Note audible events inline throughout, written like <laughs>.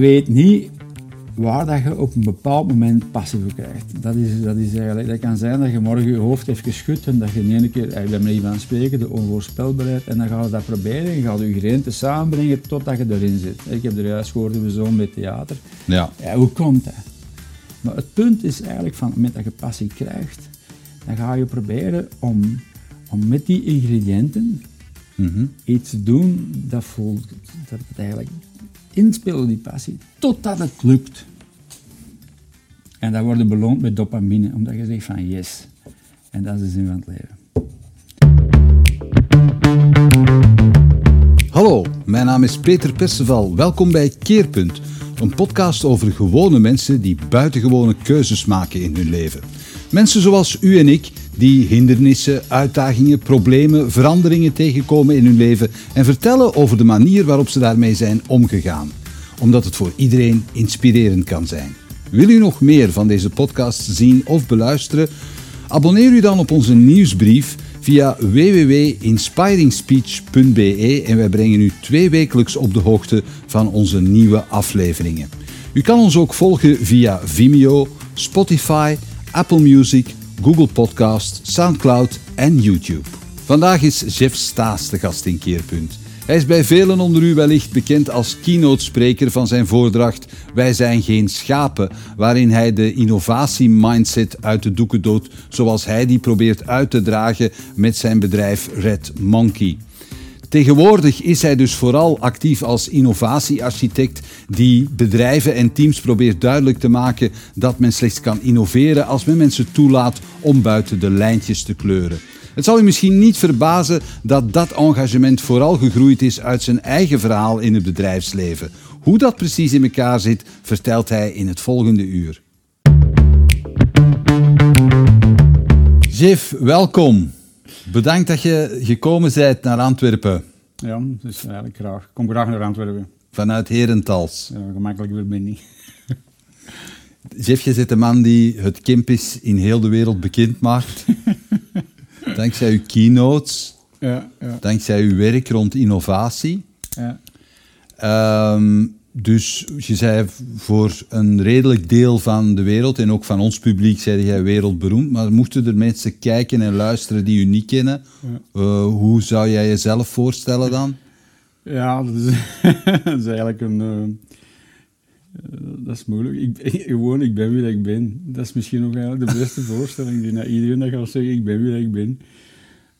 weet niet waar dat je op een bepaald moment passie voor krijgt. Dat, is, dat, is eigenlijk, dat kan zijn dat je morgen je hoofd heeft geschud en dat je in één keer, ik ben niet aan het spreken, de onvoorspelbaarheid, en dan gaan we dat proberen en gaan we je gereente samenbrengen totdat je erin zit. Ik heb er juist gehoord, we zoon met theater. Ja. ja. Hoe komt dat? Maar het punt is eigenlijk van het moment dat je passie krijgt, dan ga je proberen om, om met die ingrediënten Mhm. iets te doen dat voelt, dat het eigenlijk inspelen die passie, totdat het lukt. En dan word je beloond met dopamine, omdat je zegt van yes. En dat is de zin van het leven. Hallo, mijn naam is Peter Perceval. Welkom bij Keerpunt, een podcast over gewone mensen die buitengewone keuzes maken in hun leven. Mensen zoals u en ik, die hindernissen, uitdagingen, problemen, veranderingen tegenkomen in hun leven en vertellen over de manier waarop ze daarmee zijn omgegaan. Omdat het voor iedereen inspirerend kan zijn. Wil u nog meer van deze podcast zien of beluisteren? Abonneer u dan op onze nieuwsbrief via www.inspiringspeech.be en wij brengen u twee wekelijks op de hoogte van onze nieuwe afleveringen. U kan ons ook volgen via Vimeo, Spotify, Apple Music, Google Podcast, Soundcloud en YouTube. Vandaag is Jeff Staes de gast in Keerpunt. Hij is bij velen onder u wellicht bekend als keynote-spreker van zijn voordracht Wij zijn geen schapen, waarin hij de innovatie-mindset uit de doeken doodt zoals hij die probeert uit te dragen met zijn bedrijf Red Monkey. Tegenwoordig is hij dus vooral actief als innovatiearchitect die bedrijven en teams probeert duidelijk te maken dat men slechts kan innoveren als men mensen toelaat om buiten de lijntjes te kleuren. Het zal u misschien niet verbazen dat dat engagement vooral gegroeid is uit zijn eigen verhaal in het bedrijfsleven. Hoe dat precies in elkaar zit, vertelt hij in het volgende uur. Jeff, welkom. Bedankt dat je gekomen bent naar Antwerpen. Ja, dus eigenlijk graag. Ik kom graag naar Antwerpen. Vanuit Herentals. Ja, gemakkelijk weer ben niet. Jeff, je zit de man die het Kimpis in heel de wereld bekend maakt. <laughs> dankzij uw keynotes, Ja, ja, dankzij uw werk rond innovatie. ja. Ehm, dus je zei voor een redelijk deel van de wereld en ook van ons publiek zei jij wereldberoemd. Maar mochten er mensen kijken en luisteren die u niet kennen, eh, hoe zou jij jezelf voorstellen dan? Ja, dat is, <laughs> dat is eigenlijk een. Eh, eh, dat is moeilijk. Ik, <laughs> gewoon, ik ben wie dat ik ben. Dat is misschien ook eigenlijk de beste <laughs> voorstelling. Denk dat iedereen dat gaat zeggen: ik ben wie dat ik ben.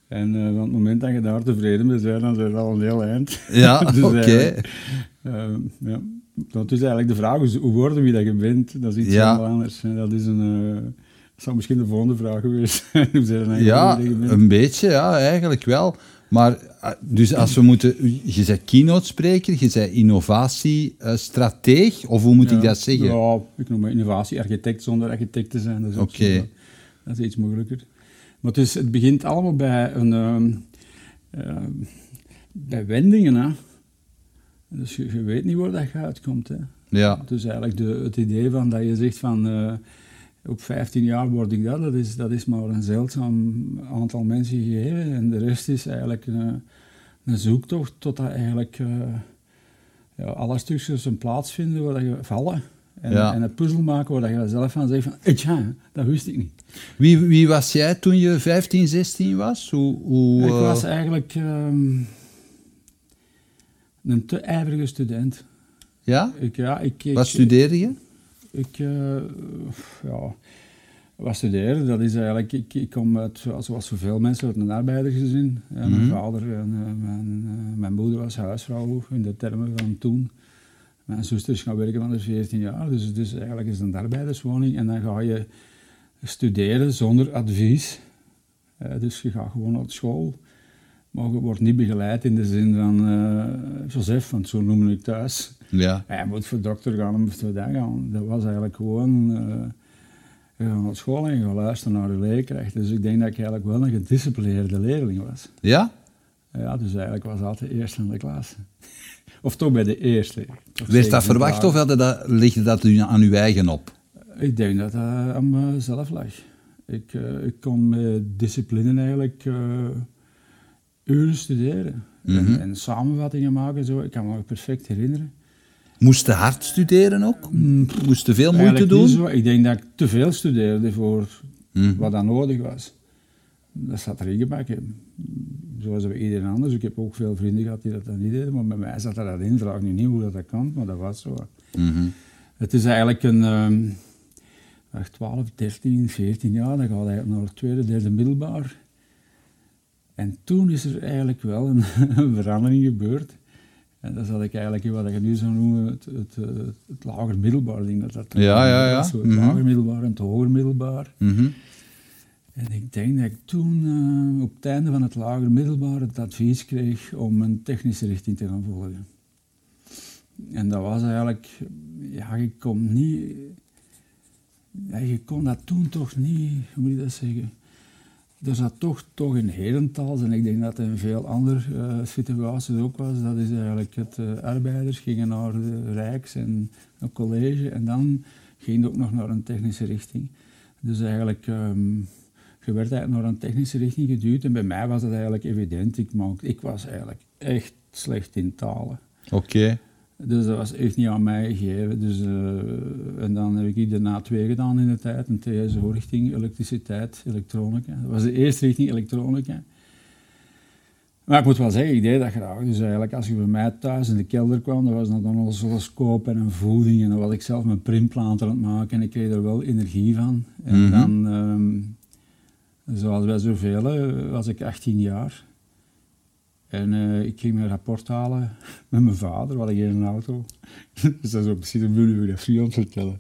En eh, van het moment dat je daar tevreden mee bent, dan zijn we al een heel eind. Ja, <laughs> Dus oké. eh, ja. Dat is eigenlijk de vraag: hoe hoe worden wie dat je bent? Dat is iets Ja. heel anders. En dat is een. eh, dat zou misschien de volgende vraag geweest zijn. hoe zijn eigenlijk Ja, een beetje, ja, eigenlijk wel. Maar eh, dus als we moeten, je bent keynote spreker, je bent innovatiestrateeg, of hoe moet ik dat zeggen? Ja, ik noem me innovatie-architect zonder architect te zijn. Oké. dat is iets moeilijker. Maar dus, het begint allemaal bij, een, ehm, ehm, bij wendingen. Hè. Dus je, je weet niet waar dat je uitkomt. Hè. Ja, Dus eigenlijk de, het idee van dat je zegt van eh, op 15 jaar word ik dat, dat is, dat is maar een zeldzaam aantal mensen gegeven. En de rest is eigenlijk een, een zoektocht tot dat eigenlijk eh, ja, alle stukjes een plaats vinden waar dat je vallen. En, Ja. en een puzzel maken waar dat je zelf van zegt van, tja, dat wist ik niet. wie, wie was jij toen je 15, 16 was? Hoe, hoe, ik eh, was eigenlijk ehm, een te ijverige student. Ja? Ik, ja, ik, ik, Wat studeerde je? Ik, eh, ja, wat studeren, dat is eigenlijk, ik, ik kom uit, zoals zoveel mensen, uit een arbeidersgezin. En Mijn Mhm. vader en eh, mijn, eh, mijn moeder was huisvrouw in de termen van toen. Mijn zuster is gaan werken van de 14 jaar, dus, dus eigenlijk is het een arbeiderswoning. En dan ga je studeren zonder advies. Eh, dus je gaat gewoon naar school. Maar je wordt niet begeleid in de zin van eh Joseph, want zo noemde ik thuis. Ja. Je moet voor dokter gaan, je moet voor dat gaan. Dat was eigenlijk gewoon... eh je naar school en je luisteren naar je leerkracht. Dus ik denk dat ik eigenlijk wel een gedisciplineerde leerling was. Ja? Ja, dus eigenlijk was dat de eerste in de klas. <laughs> Of toch bij de eerste. Werd zeker dat verwacht of hadden dat, ligde dat aan uw eigen op? Ik denk dat dat aan mezelf lag. Ik, eh, ik kon met discipline eigenlijk eh, uren studeren. Mhm. en, en samenvattingen maken. Zo. Ik kan me perfect herinneren. Moest je hard studeren ook? Moest je veel moeite Eigenlijk doen? zo. Ik denk dat ik te veel studeerde voor Hm. wat dat nodig was. Dat zat erin gebakken. Zoals bij iedereen anders. Ik heb ook veel vrienden gehad die dat dan niet deden, maar bij mij zat er dat in. Vraag nu niet hoe dat, dat kan, maar dat was zo. Mhm. Het is eigenlijk een... wacht, 12, 13, 14 jaar, dan gaat hij naar het tweede, derde middelbaar. En toen is er eigenlijk wel een, <laughs> een verandering gebeurd. En dat zat ik eigenlijk in wat je nu zou noemen het, het, eh, het lager middelbaar ding. Dat dat Ja, ja, ja. zo Het Mhm. lager middelbaar en het hoger middelbaar. Mhm. En ik denk dat ik toen eh, op het einde van het lager middelbaar het advies kreeg om een technische richting te gaan volgen. En dat was eigenlijk, ja, je kon niet, ja, je kon dat toen toch niet, hoe moet je dat zeggen? Er zat toch, toch in Herentals, en ik denk dat in veel andere eh, situaties ook was, dat is eigenlijk het, eh, arbeiders gingen naar de Rijks en een college, en dan ging het ook nog naar een technische richting. Dus eigenlijk, ehm, je werd eigenlijk naar een technische richting geduwd, en bij mij was dat eigenlijk evident. Ik, maak, ik was eigenlijk echt slecht in talen. Oké. Dus dat was echt niet aan mij gegeven. Dus, eh, en dan heb ik daarna twee gedaan in de tijd. Een TSO richting elektriciteit, elektronica. Dat was de eerste richting elektronica. Maar ik moet wel zeggen, ik deed dat graag. Dus eigenlijk als je bij mij thuis in de kelder kwam, dan was dat dan een oscilloscoop en een voeding. En dan was ik zelf mijn printplant aan het maken en ik kreeg er wel energie van. En Mhm. dan, ehm, zoals bij zoveel, hè, was ik 18 jaar. En eh, ik ging mijn rapport halen <laughs> met mijn vader, wat ik in een auto. <laughs> dus dat is ook precies een bibliografie om te vertellen.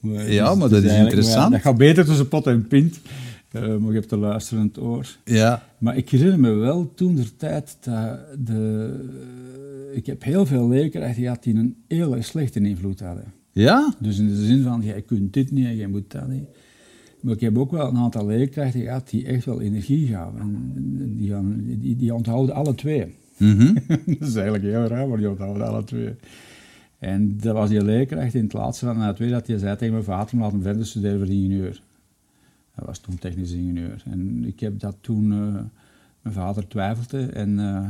Maar, Ja, dus maar het dat is eigenlijk- interessant. maar dat gaat beter tussen pot en pint. Eh, maar je hebt een luisterend oor. Ja. Maar ik herinner me wel toen der tijd dat de... Ik heb heel veel leerkrachten gehad die een heel erg slechte invloed hadden. Ja? Dus in de zin van, jij kunt dit niet en jij moet dat niet. Maar ik heb ook wel een aantal leerkrachten gehad die echt wel energie gaven. En die, gaan, die, die onthouden alle twee. Mhm. <laughs> dat is eigenlijk heel raar, maar die onthouden alle twee. En dat was die leerkracht in het laatste van het tweede dat hij zei tegen mijn vader om laten verder studeren voor ingenieur. Hij was toen technisch ingenieur. En ik heb dat toen, eh, mijn vader twijfelde en eh,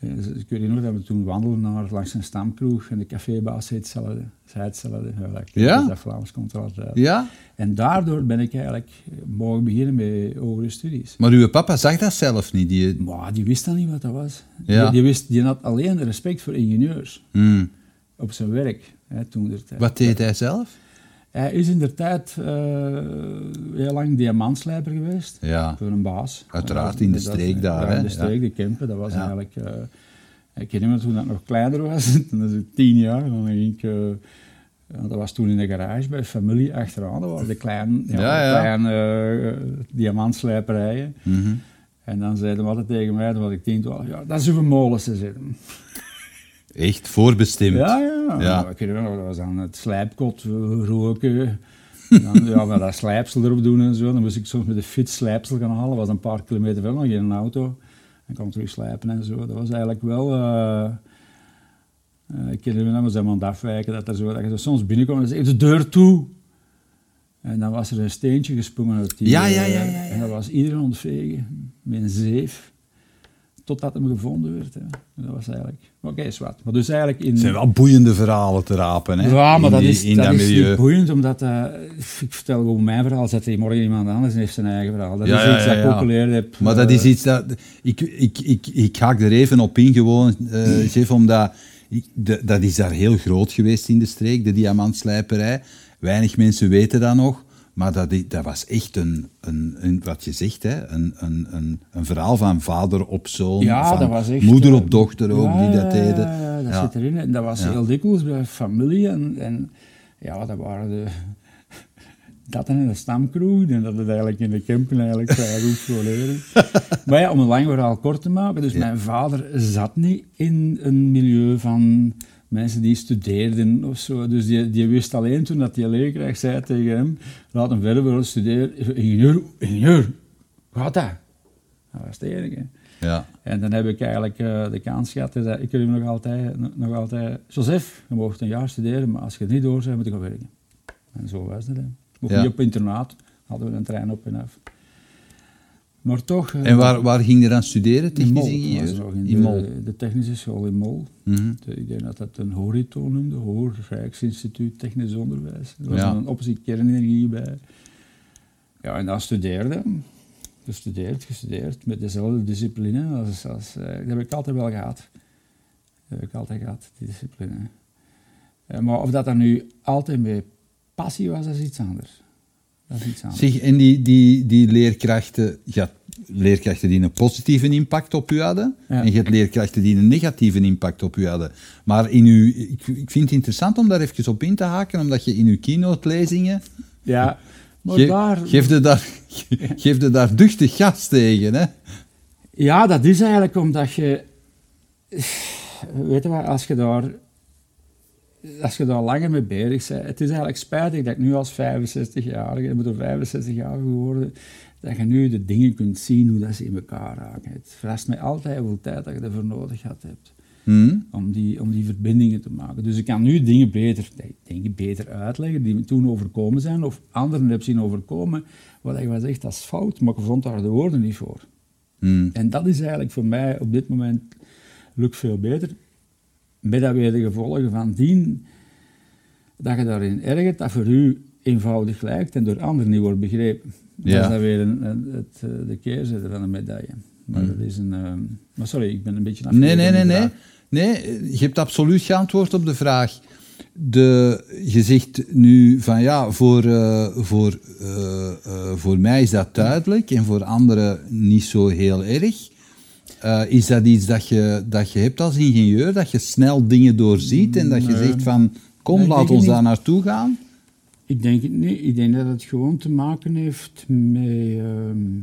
ik weet nog dat we toen wandelden naar langs een stamkroeg en de cafébaas zei hetzelfde. Zei hetzelfde. Ja, dat, Ja? dat Vlaams komt er altijd. Ja? En daardoor ben ik eigenlijk mogen beginnen met hogere studies. Maar uw papa zag dat zelf niet. Die... Maar die wist dan niet wat dat was. Ja. Die, die, wist, die had alleen respect voor ingenieurs Hmm. op zijn werk. Hè, toen. Wat deed hij zelf? Hij is in de tijd eh, heel lang diamantslijper geweest. Ja. Voor een baas. Uiteraard, in de dat- streek daar, Ja, in de streek, de Kempen. Dat was eigenlijk... eh, ik herinner me toen dat nog kleiner was. toen was ik tien jaar. Dan ging ik... eh, dat was toen in de garage bij familie achteraan. Dat waren de kleine, ja, kleine diamantslijperijen. Mhm. En dan zeiden we altijd tegen mij, toen was ik 10, 12 jaar, dat is uw molens te zitten. Echt voorbestemd. Ja, ja. Ja. Ik dat was dan het slijpkot eh, roken. Dan, ja, met dat slijpsel erop doen en zo. Dan moest ik soms met de fiets slijpsel gaan halen. Dat was een paar kilometer ver nog in een auto. En kwam terug slijpen en zo. Dat was eigenlijk wel... eh, eh, ik herinner me dat we zijn aan het afwijken. Dat, er zo, dat je soms binnenkwam en zei, de deur toe. En dan was er een steentje gesprongen uit die... Ja, ja, ja, ja, ja. En dat was iedereen ontvegen. Met een zeef. Totdat hem gevonden werd. Hè. En dat was eigenlijk... Oké, is wat. Maar dus eigenlijk in... Het zijn wel boeiende verhalen te rapen, hè? Ja, maar in dat die- is, in dat dat is niet boeiend, omdat eh, ik vertel gewoon mijn verhaal, zet er morgen iemand anders en heeft zijn eigen verhaal. Dat Ja, is iets ja, dat ik ook geleerd heb. Maar dat eh, is iets dat... Ik, ik, ik, ik haak er even op in gewoon, eh <clears throat> Jeff, omdat... ik- de- dat is daar heel groot geweest in de streek, de diamantslijperij. Weinig mensen weten dat nog. Maar dat, dat was echt een, een, een, wat je zegt, hè, een, een, een, een verhaal van vader op zoon, Ja, van dat was echt... moeder eh, op dochter ook, ja, die dat deden. Ja, dat zit erin. En dat was heel dikwijls bij familie en, en ja, dat waren de... <laughs> Dat en de stamkroeg, en dat het eigenlijk in de campen eigenlijk vrij goed voor leren. <laughs> maar ja, om een lang verhaal kort te maken, dus mijn vader zat niet in een milieu van mensen die studeerden of zo. Dus die, die wist alleen toen dat die leerkracht zei tegen hem, laat hem verder willen studeren. Ingenieur, ingenieur, gaat dat? Dat was het enige. Ja. En dan heb ik eigenlijk eh, de kans gehad, dus, eh, ik wil nog altijd, nog- altijd, Joseph, je mag een jaar studeren, maar als je het niet door bent, moet je gaan werken. En zo was het. Mocht Ja. niet op internaat, hadden we een trein op en af. Maar toch... eh, En waar, waar ging je dan studeren, in Mol. technisch ingenieur? in In de, Mol. de technische school in Mol. Mhm. De- Ik denk dat dat een HORITO noemde, Hoor Rijksinstituut Technisch Onderwijs. Er was Ja. een optie kernenergie bij. Ja, en dan studeerde. Gestudeerd, gestudeerd, met dezelfde discipline. Als, als, eh, dat heb ik altijd wel gehad. Dat heb ik altijd gehad, die discipline. Eh, maar of dat dan nu altijd met passie was, dat is iets anders. Dat is iets anders. Zeg, en die, die, die leerkrachten, had leerkrachten die een positieve impact op u hadden, Ja. en je hebt leerkrachten die een negatieve impact op u hadden. Maar in uw, ik, ik vind het interessant om daar even op in te haken, omdat je in uw keynote-lezingen, Ja, maar ge, daar... geef je daar, <laughs> geef je daar duchtig gas tegen, hè? Ja, dat is eigenlijk omdat je... Weet je wat, als je daar... Als je daar langer mee bezig bent... Het is eigenlijk spijtig dat ik nu als 65-jarige, ik ben er 65 jaar geworden, dat je nu de dingen kunt zien hoe dat ze in elkaar raken. Het verrast mij altijd hoeveel tijd dat je ervoor nodig gehad hebt Hm? om die, om die verbindingen te maken. Dus ik kan nu dingen beter, dingen beter uitleggen die me toen overkomen zijn, of anderen heb zien overkomen, wat je wel zegt, dat is fout, maar ik vond daar de woorden niet voor. Hm. En dat is eigenlijk voor mij op dit moment lukt veel beter. Met dat weer de gevolgen van dien dat je daarin ergert, dat voor u eenvoudig lijkt en door anderen niet wordt begrepen. Ja. Dat is dan weer een, een- het, eh, de keerzijde van de medaille. Maar Mm. dat is een... ehm, maar sorry, ik ben een beetje Nee, nee, nee, nee. Nee, je hebt absoluut geantwoord op de vraag. De, je zegt nu van ja, voor, eh, voor, eh, voor mij is dat duidelijk en voor anderen niet zo heel erg. Is dat iets dat je, dat je hebt als ingenieur, dat je snel dingen doorziet en dat je zegt van kom, Nee, laat ons daar naartoe gaan? Ik denk het niet. Ik denk dat het gewoon te maken heeft met... ehm,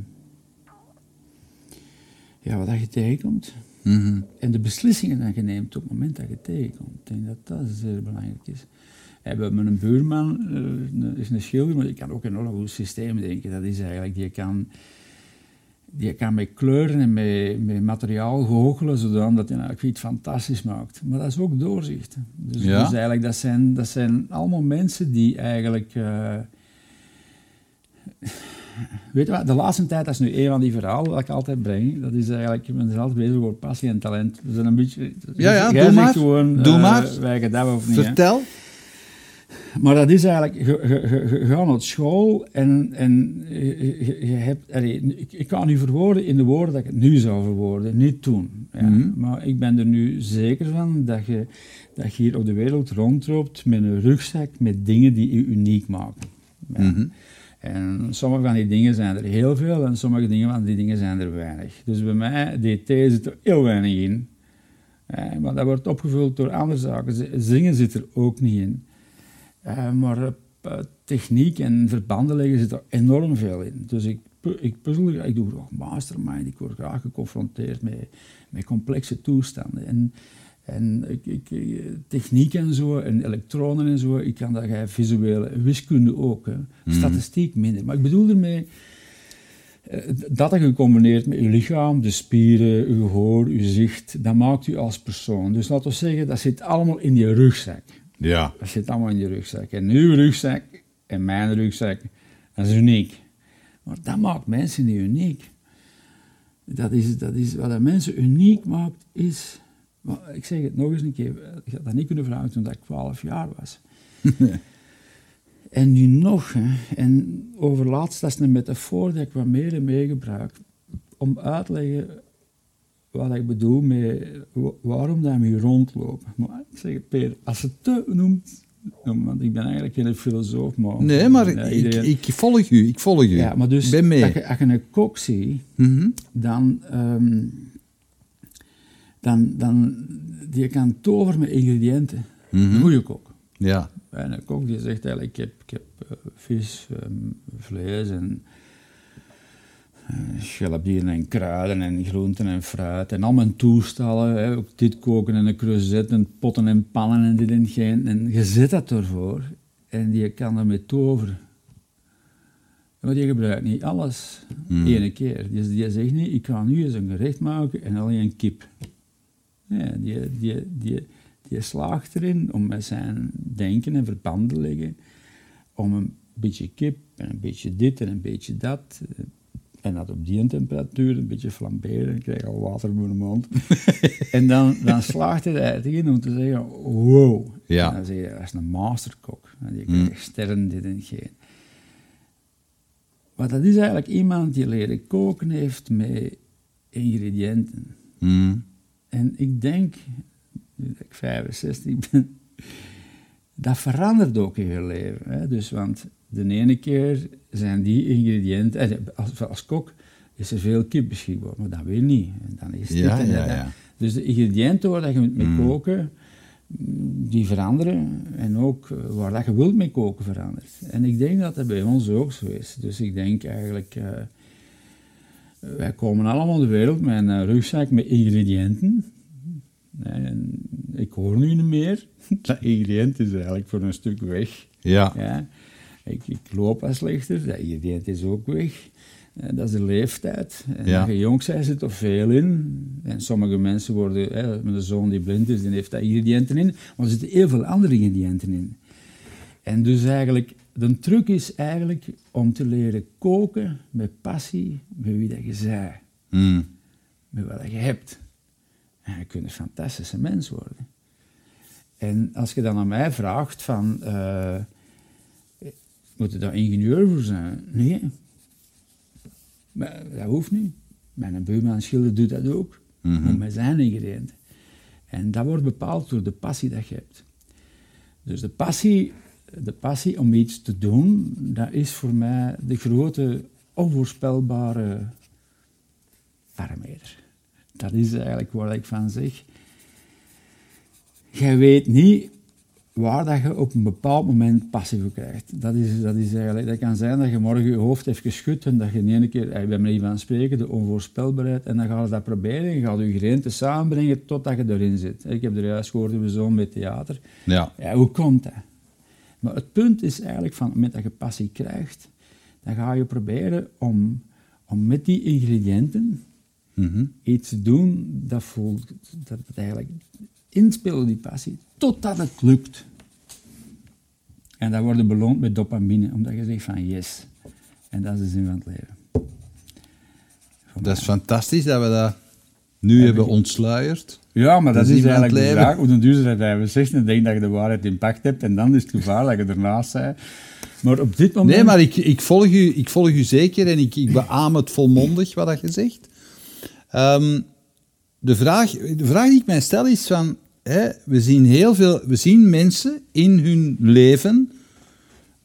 ja, wat je tegenkomt. Mhm. En de beslissingen die je neemt op het moment dat je tegenkomt. Ik denk dat dat zeer belangrijk is. We hebben een buurman, eh, is een schilder, maar die kan ook heel goed systeem denken. Dat is eigenlijk, die kan, die kan met kleuren en met, met materiaal goochelen, zodat hij eigenlijk iets fantastisch maakt. Maar dat is ook doorzicht. Dus, Ja. dus eigenlijk, dat zijn, dat zijn allemaal mensen die eigenlijk... eh, <laughs> Weet je wat, de laatste tijd, dat is nu een van die verhalen dat ik altijd breng, dat is eigenlijk, ben er altijd bezig over passie en talent. We zijn een beetje... Ja, ja, doe maar. Gewoon, Doe eh, maar. Wij gaan dat of niet. hè. Maar dat is eigenlijk, je, gaat naar school en, en je, hebt, allee, ik, ik kan nu verwoorden in de woorden dat ik het nu zou verwoorden, niet toen. Ja. Mhm. Maar ik ben er nu zeker van dat je, dat je hier op de wereld rondloopt met een rugzak met dingen die je uniek maken. Ja. Mhm. En sommige van die dingen zijn er heel veel en sommige dingen van die dingen zijn er weinig. Dus bij mij, DT zit er heel weinig in. Maar dat wordt opgevuld door andere zaken. Zingen zit er ook niet in. Eh, maar eh, techniek en verbanden leggen zit er enorm veel in. Dus ik, ik puzzel, ik doe ook mastermind, ik word graag geconfronteerd met, met complexe toestanden. En, en ik, ik, eh, techniek en zo, en elektronen en zo, ik kan dat visuele wiskunde ook. Hè. Statistiek minder. Maar ik bedoel ermee dat gecombineerd met je lichaam, de spieren, je gehoor, je zicht, dat maakt u als persoon. Dus laten we zeggen, dat zit allemaal in je rugzak. Ja. Dat zit allemaal in je rugzak. En uw rugzak en mijn rugzak, dat is uniek. Maar dat maakt mensen niet uniek. Dat is, dat is, wat dat mensen uniek maakt, is... ik zeg het nog eens een keer, ik had dat niet kunnen vragen toen ik 12 jaar was. <laughs> en nu nog, hè. en overlaatst, dat is een metafoor die ik wat meer en meer gebruik, om uit te leggen wat ik bedoel met wa- waarom dat we hier rondlopen. Maar ik zeg het, Peter, als je te noemt, want ik ben eigenlijk geen filosoof, maar... Nee, maar Ja, ik, iedereen- ik volg u, ik volg u. ja, maar dus ben mee. Als, je, als je een kok ziet, Mhm. dan, ehm, dan, dan die kan toveren met ingrediënten. Mhm. Een goede kok. Ja. En een kok die zegt eigenlijk, ik heb, ik heb eh, vis, ehm, vlees en uh, gelabdieren en kruiden en groenten en fruit en al mijn toestellen. Hè, ook dit koken en een creuset en potten en pannen en dit en geen. En je zet dat ervoor en die kan daarmee toveren. Maar die gebruikt niet alles Mm. ene keer. Die, die zegt niet, ik ga nu eens een gerecht maken en alleen een kip. Nee, die, die, die, die slaagt erin om met zijn denken en verband te leggen, om een beetje kip en een beetje dit en een beetje dat. En dat op die temperatuur, een beetje flamberen, ik krijg al water in mijn mond. <laughs> en dan, dan slaagt hij er in om te zeggen, wow. Ja. En dan zeg je, dat is een masterkok. En die Mm. krijgt sterren, dit en geen. Maar dat is eigenlijk iemand die leren koken heeft met ingrediënten. Mm. En ik denk, nu dat ik 65 ben, <laughs> dat verandert ook in je leven. Hè? Dus, want de ene keer zijn die ingrediënten, eh, als, als kok is er veel kip beschikbaar, maar dat wil niet. En dan is dit Ja, en ja, ja. Dus de ingrediënten waar je mee Mm. koken, mm, die veranderen. En ook eh, waar dat je wilt mee koken verandert. En ik denk dat dat bij ons ook zo is. Dus ik denk eigenlijk, eh, wij komen allemaal de wereld met een rugzak met ingrediënten. En ik hoor nu niet meer. <laughs> Dat ingrediënt is eigenlijk voor een stuk weg. Ja. Ja. Ik, ik loop wat slechter, dat is ook weg. Eh, dat is de leeftijd. En Ja. als je jong bent, zit er veel in. En sommige mensen worden, hè, met een zoon die blind is, die heeft dat ingrediënten in. Maar er zitten heel veel andere ingrediënten in. En dus eigenlijk, de truc is eigenlijk om te leren koken met passie, met wie dat je zei, Mm. met wat je hebt. En je kunt een fantastische mens worden. En als je dan aan mij vraagt van, eh, moet je daar ingenieur voor zijn? Nee. Maar dat hoeft niet. Mijn buurman schilder doet dat ook, Mhm. maar met zijn ingrediënten. En dat wordt bepaald door de passie dat je hebt. Dus de passie, de passie om iets te doen, dat is voor mij de grote, onvoorspelbare parameter. Dat is eigenlijk waar ik van zeg. Jij weet niet waar dat je op een bepaald moment passie voor krijgt. Dat, is, dat, is eigenlijk, dat kan zijn dat je morgen je hoofd heeft geschud en dat je in ene keer, eh, bij manier van spreken, de onvoorspelbaarheid, en dan ga je dat proberen en je gaat je ingrediënten samenbrengen totdat je erin zit. Ik heb er juist gehoord over zo'n met theater. Ja. Ja, hoe komt dat? Maar het punt is eigenlijk van het moment dat je passie krijgt, dan ga je proberen om, om met die ingrediënten Mhm. iets te doen dat voelt, dat het eigenlijk inspeelt die passie, totdat het lukt. En dan word je beloond met dopamine, omdat je zegt van yes. En dat is de zin van het leven. Voor Dat is mij. fantastisch dat we dat nu Heb hebben ik- ontsluierd. Ja, maar dat de is eigenlijk de vraag. Hoe den duur zijn 65 en denk dat je de waarheid in pacht hebt en dan is het gevaar dat je ernaast bent. Maar op dit moment... Nee, maar ik, ik, volg, u, ik volg u zeker en ik, ik beaam het volmondig wat dat je zegt. Ehm, de, vraag, de vraag die ik mij stel is van... Hè, we zien heel veel... We zien mensen in hun leven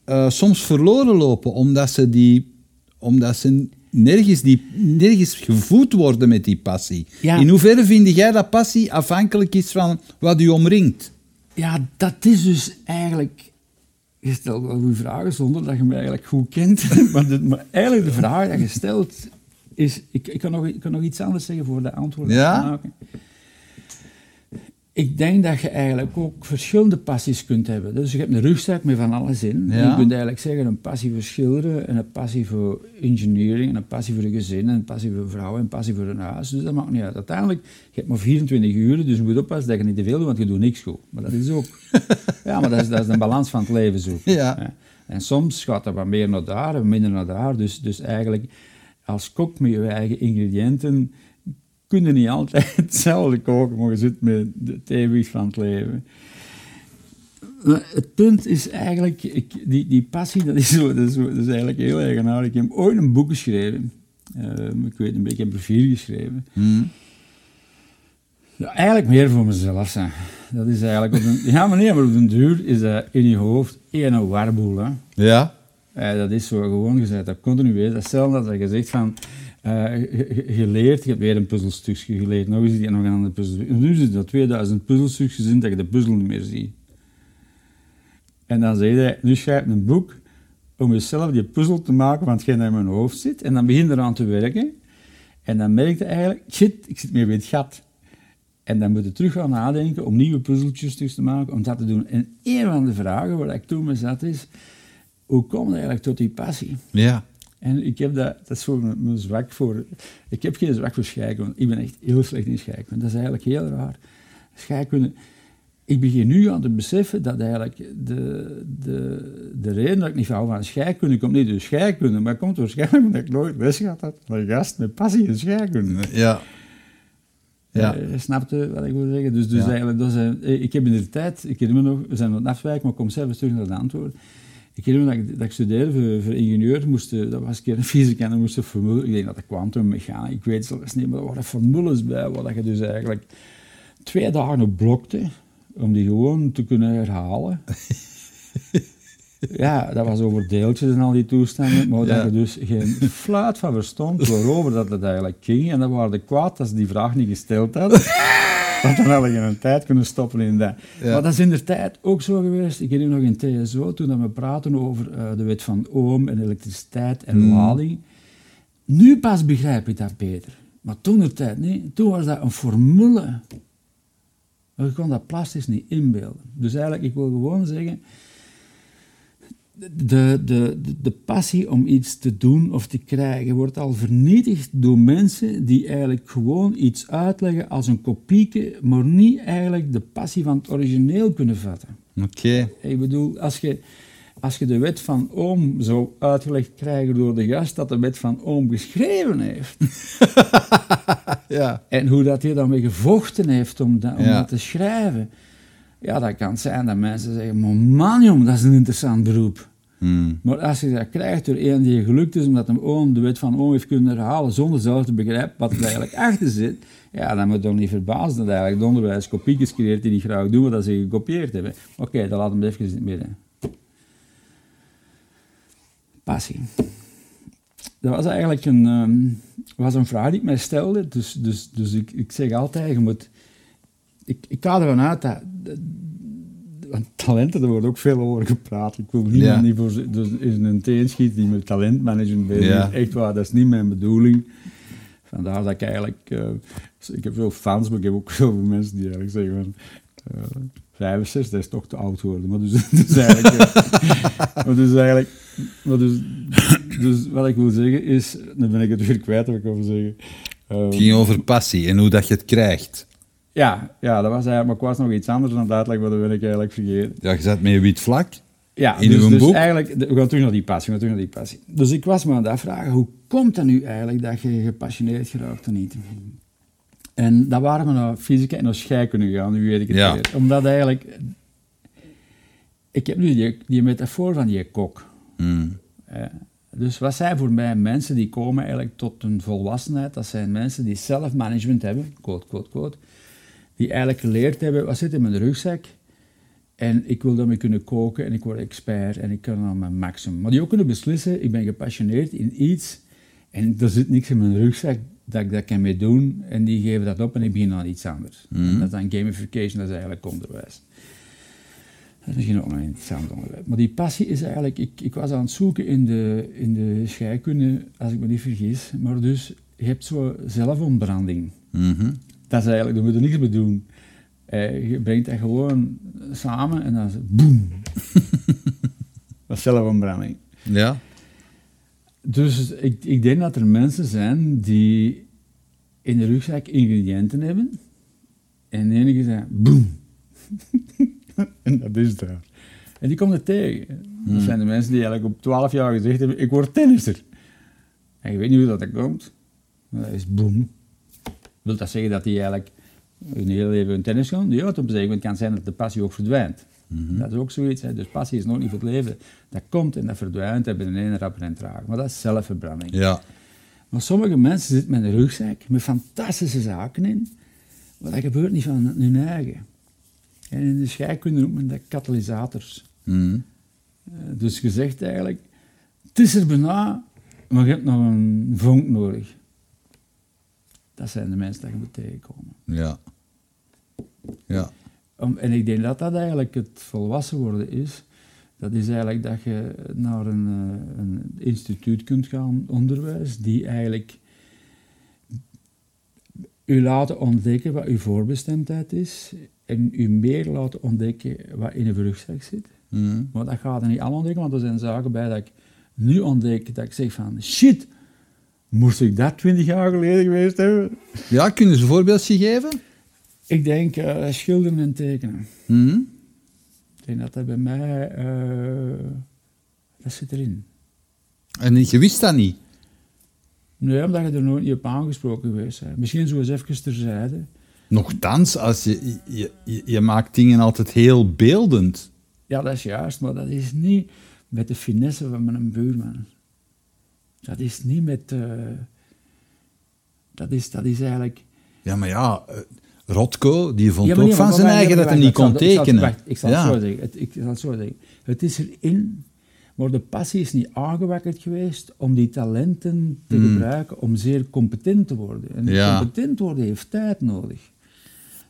eh, soms verloren lopen omdat ze, die, omdat ze nergens, die, nergens gevoed worden met die passie. Ja. In hoeverre vind jij dat passie afhankelijk is van wat u omringt? Ja, dat is dus eigenlijk... Je stelt wel goede vragen zonder dat je me eigenlijk goed kent. <laughs> maar, de- maar eigenlijk de vraag die je stelt is... Ik, ik, kan nog, ik kan nog iets anders zeggen voor de antwoord Ja? te maken. Ik denk dat je eigenlijk ook verschillende passies kunt hebben. Dus je hebt een rugzak met van alles in. Ja. Je kunt eigenlijk zeggen een passie voor schilderen, en een passie voor engineering, en een passie voor een gezin, en een passie voor vrouwen, en een passie voor een huis. Dus dat maakt niet uit. Uiteindelijk, je hebt maar 24 uur, dus je moet oppassen dat je niet te veel doet, want je doet niks goed. Maar dat is ook... <laughs> ja, maar dat is, dat is een balans van het leven zoeken. Ja. En soms gaat er wat meer naar daar en minder naar daar. Dus, dus eigenlijk, als kok met je eigen ingrediënten, kun je niet altijd <laughs> hetzelfde koken, maar je zit met het eeuwig van het leven. Maar het punt is eigenlijk, ik, die, die passie, dat is, zo, dat, is zo, dat is eigenlijk heel eigenaardig. Ik heb ooit een boek geschreven. Eh, ik weet een beetje, ik heb er vier geschreven. Hm? Ja, eigenlijk meer voor mezelf. Hè. Dat is eigenlijk op een, <laughs> ja, maar nee, maar op den duur is dat in je hoofd één warboel. Hè. Ja? Eh, dat is zo gewoon gezegd, dat continu. Dat is hetzelfde als je zegt van, eh, je, je- hebt weer een puzzelstukje geleerd, nog eens die nog een ander puzzelstukje. Nu zitten er 2000 puzzelstukjes in dat je de puzzel niet meer ziet. En dan zeg je, nu schrijf je een boek om jezelf die puzzel te maken van hetgeen in mijn hoofd zit. En dan begin je eraan te werken. En dan merk je eigenlijk, shit, ik zit meer bij het gat. En dan moet je terug gaan nadenken om nieuwe puzzeltjes terug te maken, om dat te doen. En een van de vragen waar ik toen mee zat is, hoe kom je eigenlijk tot die passie? Ja. En ik heb dat, dat is voor mijn, mijn zwak voor, ik heb geen zwak voor scheikunde, ik ben echt heel slecht in scheikunde. Dat is eigenlijk heel raar. Scheikunde, ik begin nu aan te beseffen dat eigenlijk de, de, de reden dat ik niet hou van scheikunde komt niet door scheikunde, maar komt waarschijnlijk omdat ik nooit les gehad had van een gast met passie in scheikunde. Ja. Ja. Uh, snapte wat ik wil zeggen? Dus, dus Ja. eigenlijk, dat eh, ik heb in de tijd, ik herinner me nog, we zijn aan het afwijken, maar ik kom zelf terug naar het antwoord. Ik herinner me dat ik, dat ik studeerde voor, voor ingenieur, moest, eh, dat was een keer een fysica en dan moest formules, ik denk dat de kwantummechanica, ik weet het zelfs niet, maar er waren formules bij, waar je dus eigenlijk twee dagen op blokte, om die gewoon te kunnen herhalen. <laughs> Ja, dat was over deeltjes en al die toestanden, maar Ja. dat je dus geen fluit van verstond waarover dat het eigenlijk ging. En dan waren de kwaad als ze die vraag niet gesteld hadden. <laughs> <laughs> Want dan had je een tijd kunnen stoppen in dat. Ja. Maar dat is in de tijd ook zo geweest. Ik herinner nog in TSO, toen we praten over eh, de wet van Ohm en elektriciteit en Hmm. lading. Nu pas begrijp ik dat beter. Maar toen de tijd niet. Toen was dat een formule. Maar Je kon dat plastisch niet inbeelden. Dus eigenlijk, ik wil gewoon zeggen... De, de, de, passie om iets te doen of te krijgen wordt al vernietigd door mensen die eigenlijk gewoon iets uitleggen als een kopieke, maar niet eigenlijk de passie van het origineel kunnen vatten. Oké. Ik bedoel, als je, als je de wet van Ohm zou uitgelegd krijgen door de gast dat de wet van Ohm geschreven heeft, <laughs> Ja. en hoe dat hij daarmee gevochten heeft om, dat, om Ja. dat te schrijven, ja, dat kan zijn dat mensen zeggen, maar man jong, dat is een interessant beroep. Hmm. Maar als je dat krijgt door een die gelukt is omdat hem Oom de wet van Oom heeft kunnen herhalen zonder zelf te begrijpen wat er eigenlijk <laughs> achter zit, ja, dan moet je toch niet verbazen dat eigenlijk het onderwijs kopiekjes creëert die niet graag doen wat ze gekopieerd hebben. Oké, dan laat hem even in het midden. Passie. Dat was eigenlijk een, ehm, was een vraag die ik mij stelde. Dus, dus, dus ik, ik zeg altijd, je moet... Ik, ik ga ervan uit dat... talenten, er wordt ook veel over gepraat. Ik wil niemand Ja. niet voor dus in een teen schieten die met talentmanagement bezig Ja. is. Echt waar, dat is niet mijn bedoeling. Vandaar dat ik eigenlijk... eh, ik heb veel fans, maar ik heb ook <laughs> veel mensen die eigenlijk zeggen van... eh 65, dat is toch te oud worden. Maar dus, <laughs> dus eigenlijk... eh, maar dus eigenlijk... Maar dus, dus wat ik wil zeggen is... Dan ben ik het weer kwijt wat ik wil zeggen. Het ging over passie en hoe dat je het krijgt. Ja, ja, dat was eigenlijk... Maar ik was nog iets anders het uitleggen, maar dat ben ik eigenlijk vergeten. Ja, je zat met je wit vlak. Ja, In dus, uw dus boek? eigenlijk, we gaan terug naar die passie, we gaan terug naar die passie. Dus ik was me aan het afvragen, hoe komt het nu eigenlijk dat je gepassioneerd geraakt of niet? En dan waren we naar fysica en naar scheikunde gegaan, nu weet ik het Ja. weer. Omdat eigenlijk, ik heb nu die, die metafoor van die kok. Eh, dus wat zijn voor mij mensen die komen eigenlijk tot een volwassenheid? Dat zijn mensen die zelfmanagement hebben, quote, quote, quote. Die eigenlijk geleerd hebben, wat zit in mijn rugzak? En ik wil daarmee kunnen koken en ik word expert en ik kan aan mijn maximum. Maar die ook kunnen beslissen, ik ben gepassioneerd in iets en er zit niks in mijn rugzak dat ik dat kan mee doen. En die geven dat op en ik begin aan iets anders. En dat is dan gamification, dat is eigenlijk onderwijs. Dat is misschien ook nog een interessant onderwerp. Maar die passie is eigenlijk... Ik, ik was aan het zoeken in de, in de scheikunde, als ik me niet vergis. Maar dus, je hebt zo zelfontbranding. Mhm. Dat is eigenlijk, daar moet je niks mee doen. Eh, je brengt dat gewoon samen en dan is het boem. <laughs> dat is zelfontbranding. Ja. Dus ik, ik denk dat er mensen zijn die in de rugzak ingrediënten hebben. En de enige zijn boem. <laughs> en dat is daar. En die komen er tegen. Dat zijn de mensen die eigenlijk op 12 jaar gezegd hebben: Ik word tennisser. En je weet niet hoe dat, dat komt. Maar dat is boem. Wil dat zeggen dat die eigenlijk hun hele leven hun tennis gaan? Ja, op een gegeven moment kan zijn dat de passie ook verdwijnt. Dat is ook zoiets. Hè. Dus passie is nog niet voor het leven. Dat komt en dat verdwijnt en binnen een rapper en traag. Maar dat is zelfverbranding. Ja. Maar sommige mensen zitten met een rugzak met fantastische zaken in, maar dat gebeurt niet van hun eigen. En in de scheikunde noemt men dat katalysators. Hmm. Eh, Dus je zegt eigenlijk, het is er bijna, maar je hebt nog een vonk nodig. Dat zijn de mensen die je moet tegenkomen. Ja. Ja. Om, en ik denk dat dat eigenlijk het volwassen worden is. Dat is eigenlijk dat je naar een, eh, een instituut kunt gaan, onderwijs, die eigenlijk u laten ontdekken wat uw voorbestemdheid is en u meer laten ontdekken wat in uw rugzak zit. Hmm. Maar dat gaat er niet allemaal ontdekken, want er zijn zaken bij dat ik nu ontdek dat ik zeg van shit, moest ik dat twintig jaar geleden geweest hebben? Ja, kunnen ze een voorbeeldje geven? Ik denk uh, schilderen en tekenen. Mhm. Ik denk dat dat bij mij... eh, dat zit erin. En je wist dat niet? Nee, omdat je er nooit niet op aangesproken geweest bent. Misschien zo eens even terzijde. Nochtans, als je, je, je, je maakt dingen altijd heel beeldend. Ja, dat is juist, maar dat is niet met de finesse van mijn buurman. Dat is niet met... eh, dat, is, dat is eigenlijk... Ja, maar ja, eh, Rotko, die vond Ja, ook nee, van zijn eigen dat hij niet kon tekenen. Ik zal ja. het zo zeggen. Het, ik zal het zo zeggen. Het is erin, maar de passie is niet aangewakkerd geweest om die talenten te Hmm. gebruiken om zeer competent te worden. En Ja. competent worden heeft tijd nodig.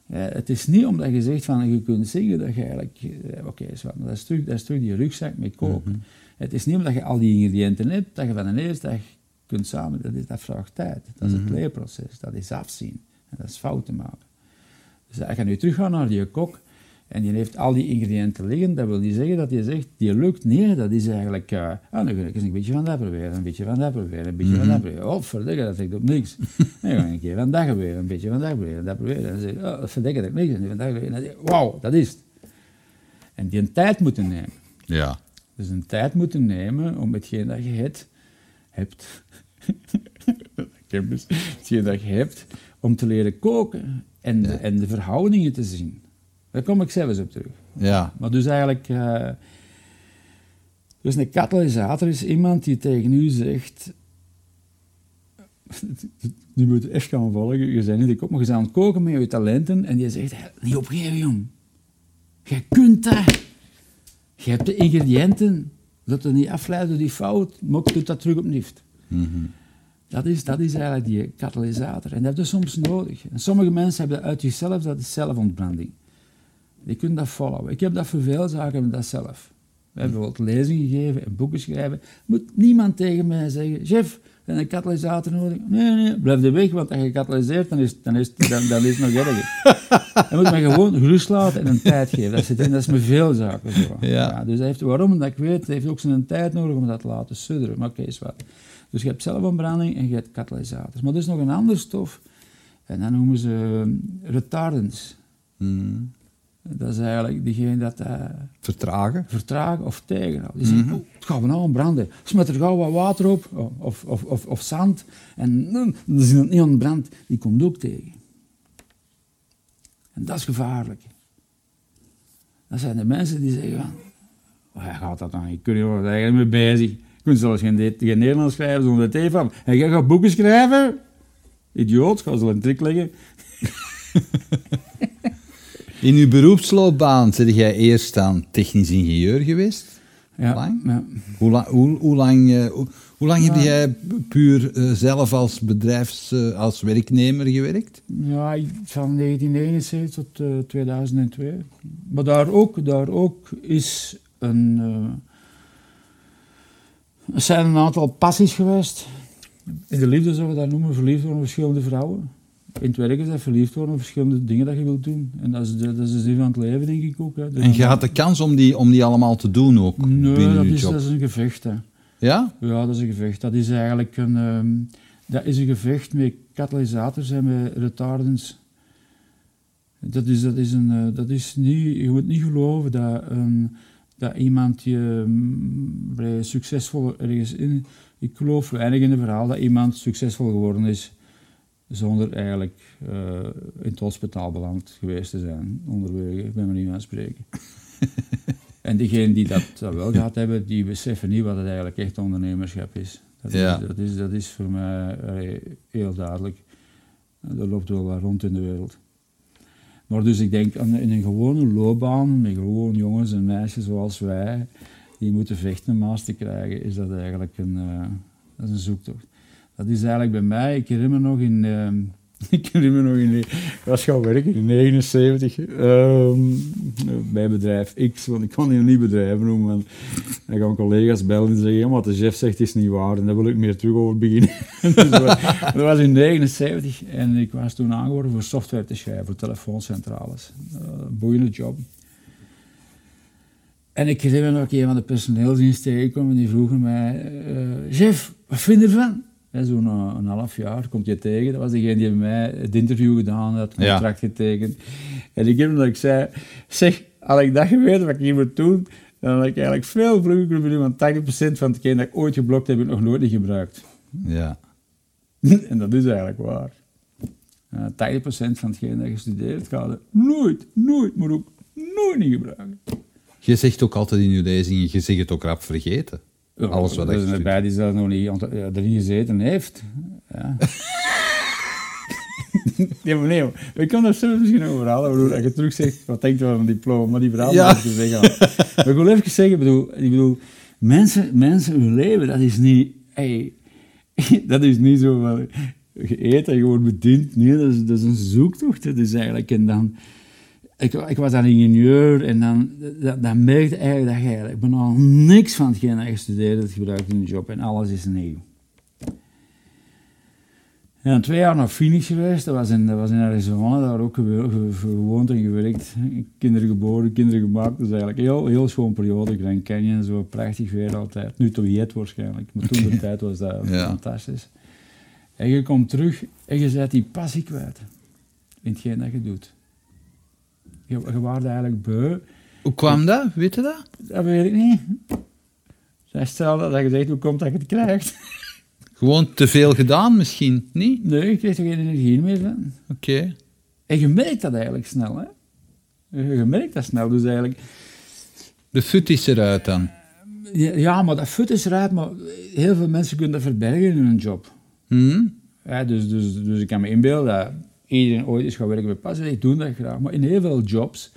Ja, het is niet omdat je zegt van je kunt zingen dat je eigenlijk... eh, Oké, maar dat, is terug, dat is terug die rugzak met kook. Mhm. Het is niet omdat je al die ingrediënten hebt, dat je van de eerste dag kunt samen... Dat, is, dat vraagt tijd. Dat is Mhm. het leerproces. Dat is afzien. En dat is fouten maken. Dus als je nu teruggaat naar die kok en die heeft al die ingrediënten liggen, dat wil niet zeggen dat je zegt, die lukt. Nee, dat is eigenlijk, eh ah, dan ga ik eens een beetje van dat proberen, een beetje van dat proberen, een beetje van dat proberen. Oh, verdikken, dat lijkt op niks. Dan ga ik een keer van dat proberen, een beetje van dat proberen, dat proberen. En dan zeg je, oh, verdikken, dat niks. En dat proberen. En dan zeg je, wauw, dat is het. En die een tijd moeten nemen. Ja. Dus een tijd moeten nemen om hetgeen dat je hebt, hebt <laughs> dus hetgeen dat je hebt, om te leren koken en, de, Ja. en de verhoudingen te zien. Daar kom ik zelfs op terug. Ja. Maar dus eigenlijk, eh, dus een katalysator is iemand die tegen u zegt, <laughs> die moet echt gaan volgen, je bent niet de kop, maar je bent aan het koken met je talenten en die zegt, "Hey, niet opgeven jong, jij kunt dat. Je hebt de ingrediënten, dat er niet afleidt door die fout, maar doet dat terug opnieuw. Mhm. Dat is, dat is eigenlijk die katalysator. En dat heb je soms nodig. En sommige mensen hebben dat uit zichzelf, dat is zelfontbranding. Die kunnen dat volhouden. Ik heb dat voor veel zaken, dat zelf. We hebben bijvoorbeeld lezingen gegeven en boeken schrijven. Moet niemand tegen mij zeggen, chef, heb je een katalysator nodig? Nee, nee, blijf er weg, want als je katalyseert, dan is, dan is, dan, dan is het nog erger. <laughs> Je moet mij gewoon gerust laten en een tijd geven. Dat, zit in, dat is met veel zaken zo. Ja. dus hij heeft, waarom, dat ik weet, hij heeft ook zijn tijd nodig om dat te laten sudderen. Maar oké, is wat. Dus je hebt zelfontbranding en je hebt katalysators. Maar er is nog een ander stof, en dat noemen ze eh, retardants. Mhm. Dat is eigenlijk degene dat eh, Vertragen. vertragen of tegenhouden. Die zeggen, oh, het gaat nou branden. Smet er gauw wat water op, of, of, of, of zand, en mm, dan is het niet aan brand. Die komt ook tegen. En dat is gevaarlijk. Dat zijn de mensen die zeggen van, oh, hij gaat dat dan, je kunt er wel eigenlijk mee bezig. Je kunt zelfs geen, geen Nederlands schrijven zonder het van. En jij gaat boeken schrijven? Idioot, ga ze een trik leggen. <laughs> In uw beroepsloopbaan ben jij eerst aan technisch ingenieur geweest. Ja, Lang? ja. Hoe, la- hoe, hoe lang, eh, hoe, hoe lang heb jij puur eh, zelf als bedrijfs, eh, als werknemer gewerkt? Ja, van 1979 tot eh, 2002. Maar daar ook, daar ook is een, er zijn een aantal passies geweest. In de liefde zouden we dat noemen, verliefd worden op verschillende vrouwen. In het werk is dat verliefd worden op verschillende dingen dat je wilt doen. En dat is de, dat is de zin van het leven, denk ik ook. Hè. Dus En je had de kans om die, om die allemaal te doen ook Nee, binnen dat je is, job. dat is een gevecht. Hè. Ja? Ja, dat is een gevecht. Dat is eigenlijk een, ehm, dat is een gevecht met katalysators en met retardants. Dat is, dat is, een, eh, dat is niet, je moet niet geloven dat, een, dat iemand die mm, vrij succesvol ergens in... Ik geloof weinig in het verhaal dat iemand succesvol geworden is zonder eigenlijk eh, in het hospitaal beland geweest te zijn, onderwege, ik ben me niet aan het spreken. <laughs> En diegenen die dat, dat wel gehad hebben, die beseffen niet wat het eigenlijk echt ondernemerschap is. Dat, Ja. is, dat, is, dat is voor mij heel duidelijk. Er loopt wel wat rond in de wereld. Maar dus ik denk, in een gewone loopbaan, met gewoon jongens en meisjes zoals wij, die moeten vechten om maas te krijgen, is dat eigenlijk een, eh, dat is een zoektocht. Dat is eigenlijk bij mij, ik herinner me nog in, ehm, <laughs> ik herinner nog in, ik was gaan werken in 79 ehm, bij bedrijf X, want ik kan hier niet bedrijven noemen. want Dan gaan collega's bellen en zeggen, wat de chef zegt is niet waar en daar wil ik meer terug over beginnen. <laughs> dus dat, was, in 79 en ik was toen aangeworven voor software te schrijven voor telefooncentrales. Eh, boeiende job. En ik herinner me nog een van de personeelsdiensten tegenkwam en die vroegen mij, eh, chef, wat vind je ervan? Zo'n eh, een half jaar, komt je tegen. Dat was degene die mij het interview gedaan had, het Ja. contract getekend. En ik heb dat ik zei, zeg, had ik dat geweten wat ik hier moet doen, dan had ik eigenlijk veel vroeger kunnen doen, want 80% van hetgeen dat ik ooit geblokt heb, heb ik nog nooit niet gebruikt. Ja. <laughs> en dat is eigenlijk waar. Uh, 80% van hetgeen dat je studeert, gaat nooit, nooit, maar ook nooit niet gebruiken. Je zegt ook altijd in je lezingen, je zegt het ook rap vergeten. Alles wat er erbij die zelf nog niet ja, erin gezeten heeft. Ja. <laughs> nee, maar nee, kan daar zelfs misschien over halen. bedoel, Als je terug zegt, wat denkt u van een diploma? Maar die verhaal Ja. moet ik zeggen. Maar ik wil even zeggen, ik bedoel, ik bedoel mensen, mensen, hun leven, dat is niet... Hey, <laughs> dat is niet zo van... Je eet en je wordt bediend. Nee, dat is, dat is een zoektocht. Dat is eigenlijk... En dan... Ik, ik was dan ingenieur en dan, dan, merkte eigenlijk dat je eigenlijk bijna niks van hetgeen dat je studeerde gebruikt in de job en alles is nieuw. En dan twee jaar naar Phoenix geweest, dat was in, dat was in Arizona, daar ook gewo- ge- gewoond en gewerkt. Kinderen geboren, kinderen gemaakt, dus eigenlijk een heel, heel schoon periode. Grand Canyon, zo prachtig weer altijd. Nu te wet waarschijnlijk, maar toen de <laughs> tijd was dat Ja. fantastisch. En je komt terug en je zet die passie kwijt in hetgeen dat je doet. Je, je eigenlijk beu. Hoe kwam dat? Weet je dat? Dat weet ik niet. Zij stelde dat je zegt, hoe komt dat je het krijgt? <laughs> Gewoon te veel gedaan misschien, niet? Nee, je krijgt er geen energie meer van. Oké. En je merkt dat eigenlijk snel, hè. Je merkt dat snel, dus eigenlijk... De fut is eruit dan. Ja, maar dat fut is eruit, maar heel veel mensen kunnen dat verbergen in hun job. Hm? Ja, dus, dus, dus ik kan me inbeelden iedereen ooit is gaan werken bij passie. Ik doe dat graag. Maar in heel veel jobs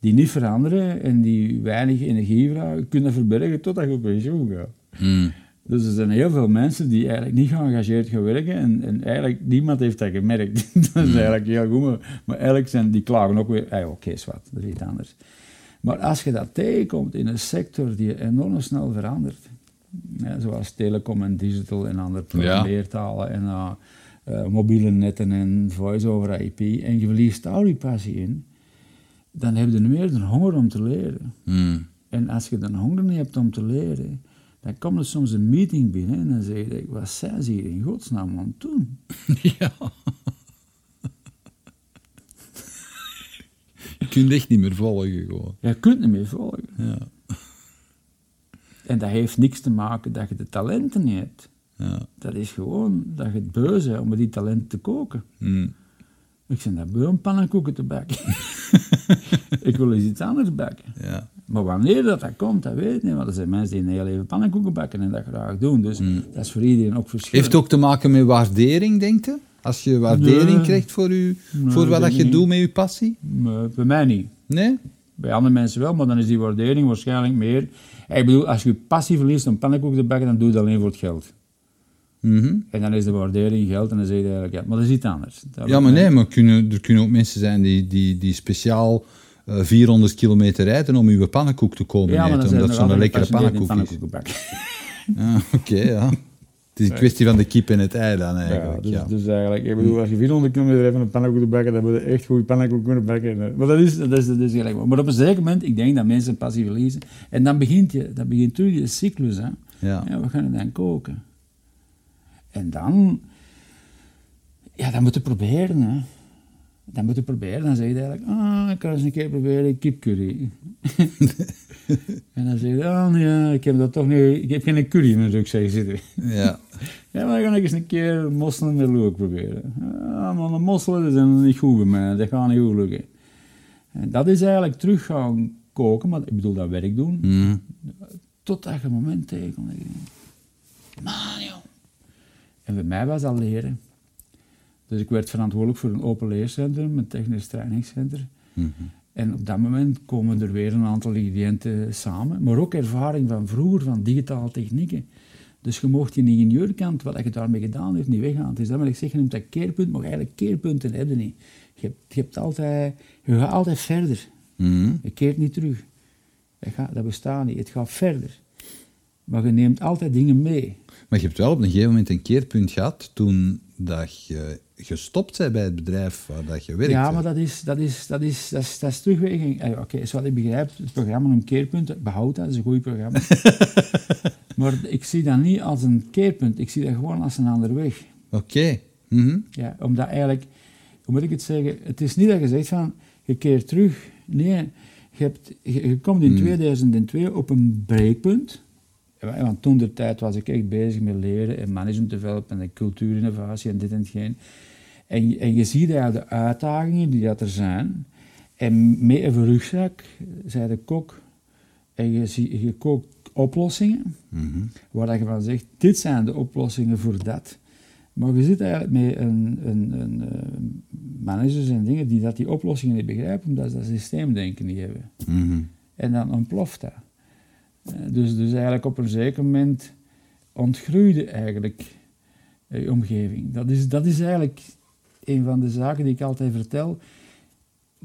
die niet veranderen en die weinig energie vragen, kun je dat verbergen totdat je op pensioen gaat. Hm. Dus er zijn heel veel mensen die eigenlijk niet geëngageerd gaan werken en, en eigenlijk niemand heeft dat gemerkt. <laughs> dat is eigenlijk heel goed, maar, maar eigenlijk zijn die klagen ook weer, hey, oké, zwart, dat is iets anders. Maar als je dat tegenkomt in een sector die enorm snel verandert, ja, zoals telecom en digital en andere programmeertalen en uh, uh, mobiele netten en voice-over IP, en je verliest al die passie in, dan heb je meer de honger om te leren. Hm. En als je dan honger niet hebt om te leren, dan komt er soms een meeting binnen en dan zeg je, wat zijn ze hier in godsnaam aan het doen? <laughs> Ja. Je kunt echt niet meer volgen gewoon. Je kunt niet meer volgen. Ja. En dat heeft niks te maken dat je de talenten niet hebt. Ja. Dat is gewoon dat je het beu bent om met die talenten te koken. Hm. Ik zeg dat beu om pannenkoeken te bakken. <laughs> ik wil eens iets anders bakken. Ja. Maar wanneer dat, dat komt, dat weet ik niet. Want er zijn mensen die een heel even pannenkoeken bakken en dat graag doen. Dus dat is voor iedereen ook verschillend. Heeft het ook te maken met waardering, denk je? Als je waardering Nee. krijgt voor, u, Nee, voor wat dat je niet. doet met je passie? Bij mij niet. Nee? Bij andere mensen wel, maar dan is die waardering waarschijnlijk meer. Ik bedoel, als je passie verliest om pannenkoeken te bakken, dan doe je het alleen voor het geld. Mhm. En dan is de waardering geld en dan zeg je eigenlijk, ja, maar dat is iets anders. Dat Ja, maar nee, maar kunnen, er kunnen ook mensen zijn die, die, die speciaal eh, 400 kilometer rijden om uw pannenkoek te komen Ja, eten, omdat zo'n lekkere pannenkoek is. bakken. Ja, Oké, ja. Het is een kwestie van de kip en het ei dan Ja, eigenlijk. dus, Ja, dus eigenlijk, ik bedoel, als je 400 kilometer hebt om een pannenkoek te bakken, dan moet je echt goede pannenkoek kunnen bakken. Maar dat is, dat is, dat is gelijk. Maar op een zeker moment, ik denk dat mensen passie verliezen. En dan begint, je, dan begint terug je cyclus. Hè. Ja. Ja, we gaan het dan koken. En dan, ja, dan moet je proberen. Hè. Dan moet je proberen. Dan zeg je eigenlijk, ah, ik kan eens een keer proberen kipcurry. <laughs> en dan zeg je, oh nee, ik heb dat toch niet, ik heb geen curry in mijn rugzak zitten. ja. <laughs> Ja, maar dan ga ik eens een keer mosselen met look proberen. Ja, maar de mosselen zijn niet goed bij mij, dat gaat niet goed lukken. En dat is eigenlijk terug gaan koken, maar ik bedoel dat werk doen, Mhm. totdat je een moment tegenkomt. dat je Man, joh. En bij mij was dat leren. Dus ik werd verantwoordelijk voor een open leercentrum, een technisch trainingscentrum. Mhm. En op dat moment komen er weer een aantal ingrediënten samen, maar ook ervaring van vroeger, van digitale technieken. Dus je mocht die ingenieurkant, wat je daarmee gedaan heeft, niet weggaan. Het is dat wat ik zeg, je noemt dat keerpunt, maar eigenlijk keerpunten heb je niet. Je hebt, je hebt altijd, je gaat altijd verder. Mhm. Je keert niet terug. Dat, gaat, dat bestaat niet, het gaat verder. Maar je neemt altijd dingen mee. Maar je hebt wel op een gegeven moment een keerpunt gehad toen dat je gestopt bent bij het bedrijf waar dat je werkt. Ja, maar dat is, dat is, dat is, dat is, dat is terugweging. Eh, Oké, zoals ik begrijp, het programma een keerpunt, behoud dat, is een goed programma. <laughs> maar ik zie dat niet als een keerpunt, ik zie dat gewoon als een andere weg. Oké. Mhm. Ja, omdat eigenlijk, hoe moet ik het zeggen, het is niet dat je zegt van, je keert terug. Nee, je, hebt, je, je komt in Hmm. 2002 op een breekpunt. Want toen de tijd was ik echt bezig met leren en management development en cultuurinnovatie en dit en hetgeen. En, je- en je ziet eigenlijk de uitdagingen die dat er zijn. En met een rugzak, zei de kok, en je, zie, je kookt oplossingen, Mhm. waar dat je van zegt, dit zijn de oplossingen voor dat. Maar je zit eigenlijk met een, een, een, managers en dingen die dat die oplossingen niet begrijpen, omdat ze dat systeemdenken niet hebben. Mhm. En dan ontploft dat. Eh, Dus, dus eigenlijk op een zeker moment ontgroeide eigenlijk eh, je omgeving. Dat is, dat is eigenlijk een van de zaken die ik altijd vertel.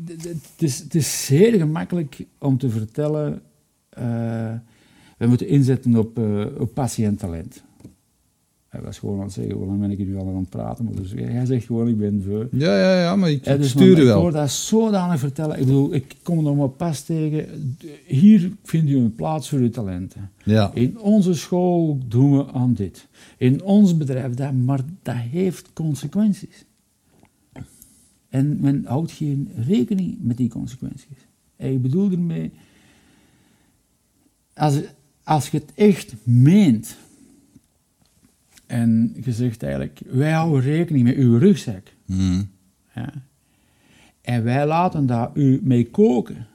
Het is, het is zeer gemakkelijk om te vertellen, eh, we moeten inzetten op, eh, op talent. Hij was gewoon aan het zeggen, hoe lang ben ik nu al aan het praten? Maar dus, hij zegt gewoon, ik ben voor. Ja, ja, ja, maar ik, Ja, dus stuur maar u Ik wel. hoor dat zodanig vertellen. Ik bedoel, ik kom er nog maar pas tegen. Hier vindt u een plaats voor uw talenten. Ja. In onze school doen we aan dit. In ons bedrijf dat. Maar dat heeft consequenties. En men houdt geen rekening met die consequenties. En ik bedoel ermee... Als, als je het echt meent... En je zegt eigenlijk, wij houden rekening met uw rugzak. Mhm. Ja. En wij laten daar u mee koken.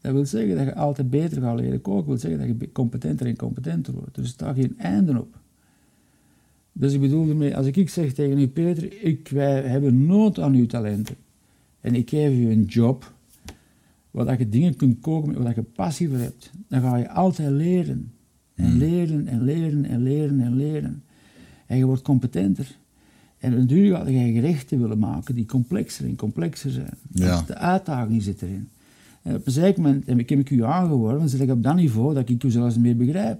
Dat wil zeggen dat je altijd beter gaat leren koken. Dat wil zeggen dat je competenter en competenter wordt. Dus staat geen einde op. Dus ik bedoel ermee, als ik zeg tegen u, Peter, ik, wij hebben nood aan uw talenten. En ik geef u een job, waar je dingen kunt koken, waar je passie voor hebt. Dan ga je altijd leren. En Hmm. leren en leren en leren en leren. En je wordt competenter. En natuurlijk ga je gerechten willen maken die complexer en complexer zijn. Ja. Dus de uitdaging zit erin. En op een zeker moment heb ik, heb ik u aangeworven, zit ik op dat niveau dat ik u zelfs meer begrijp.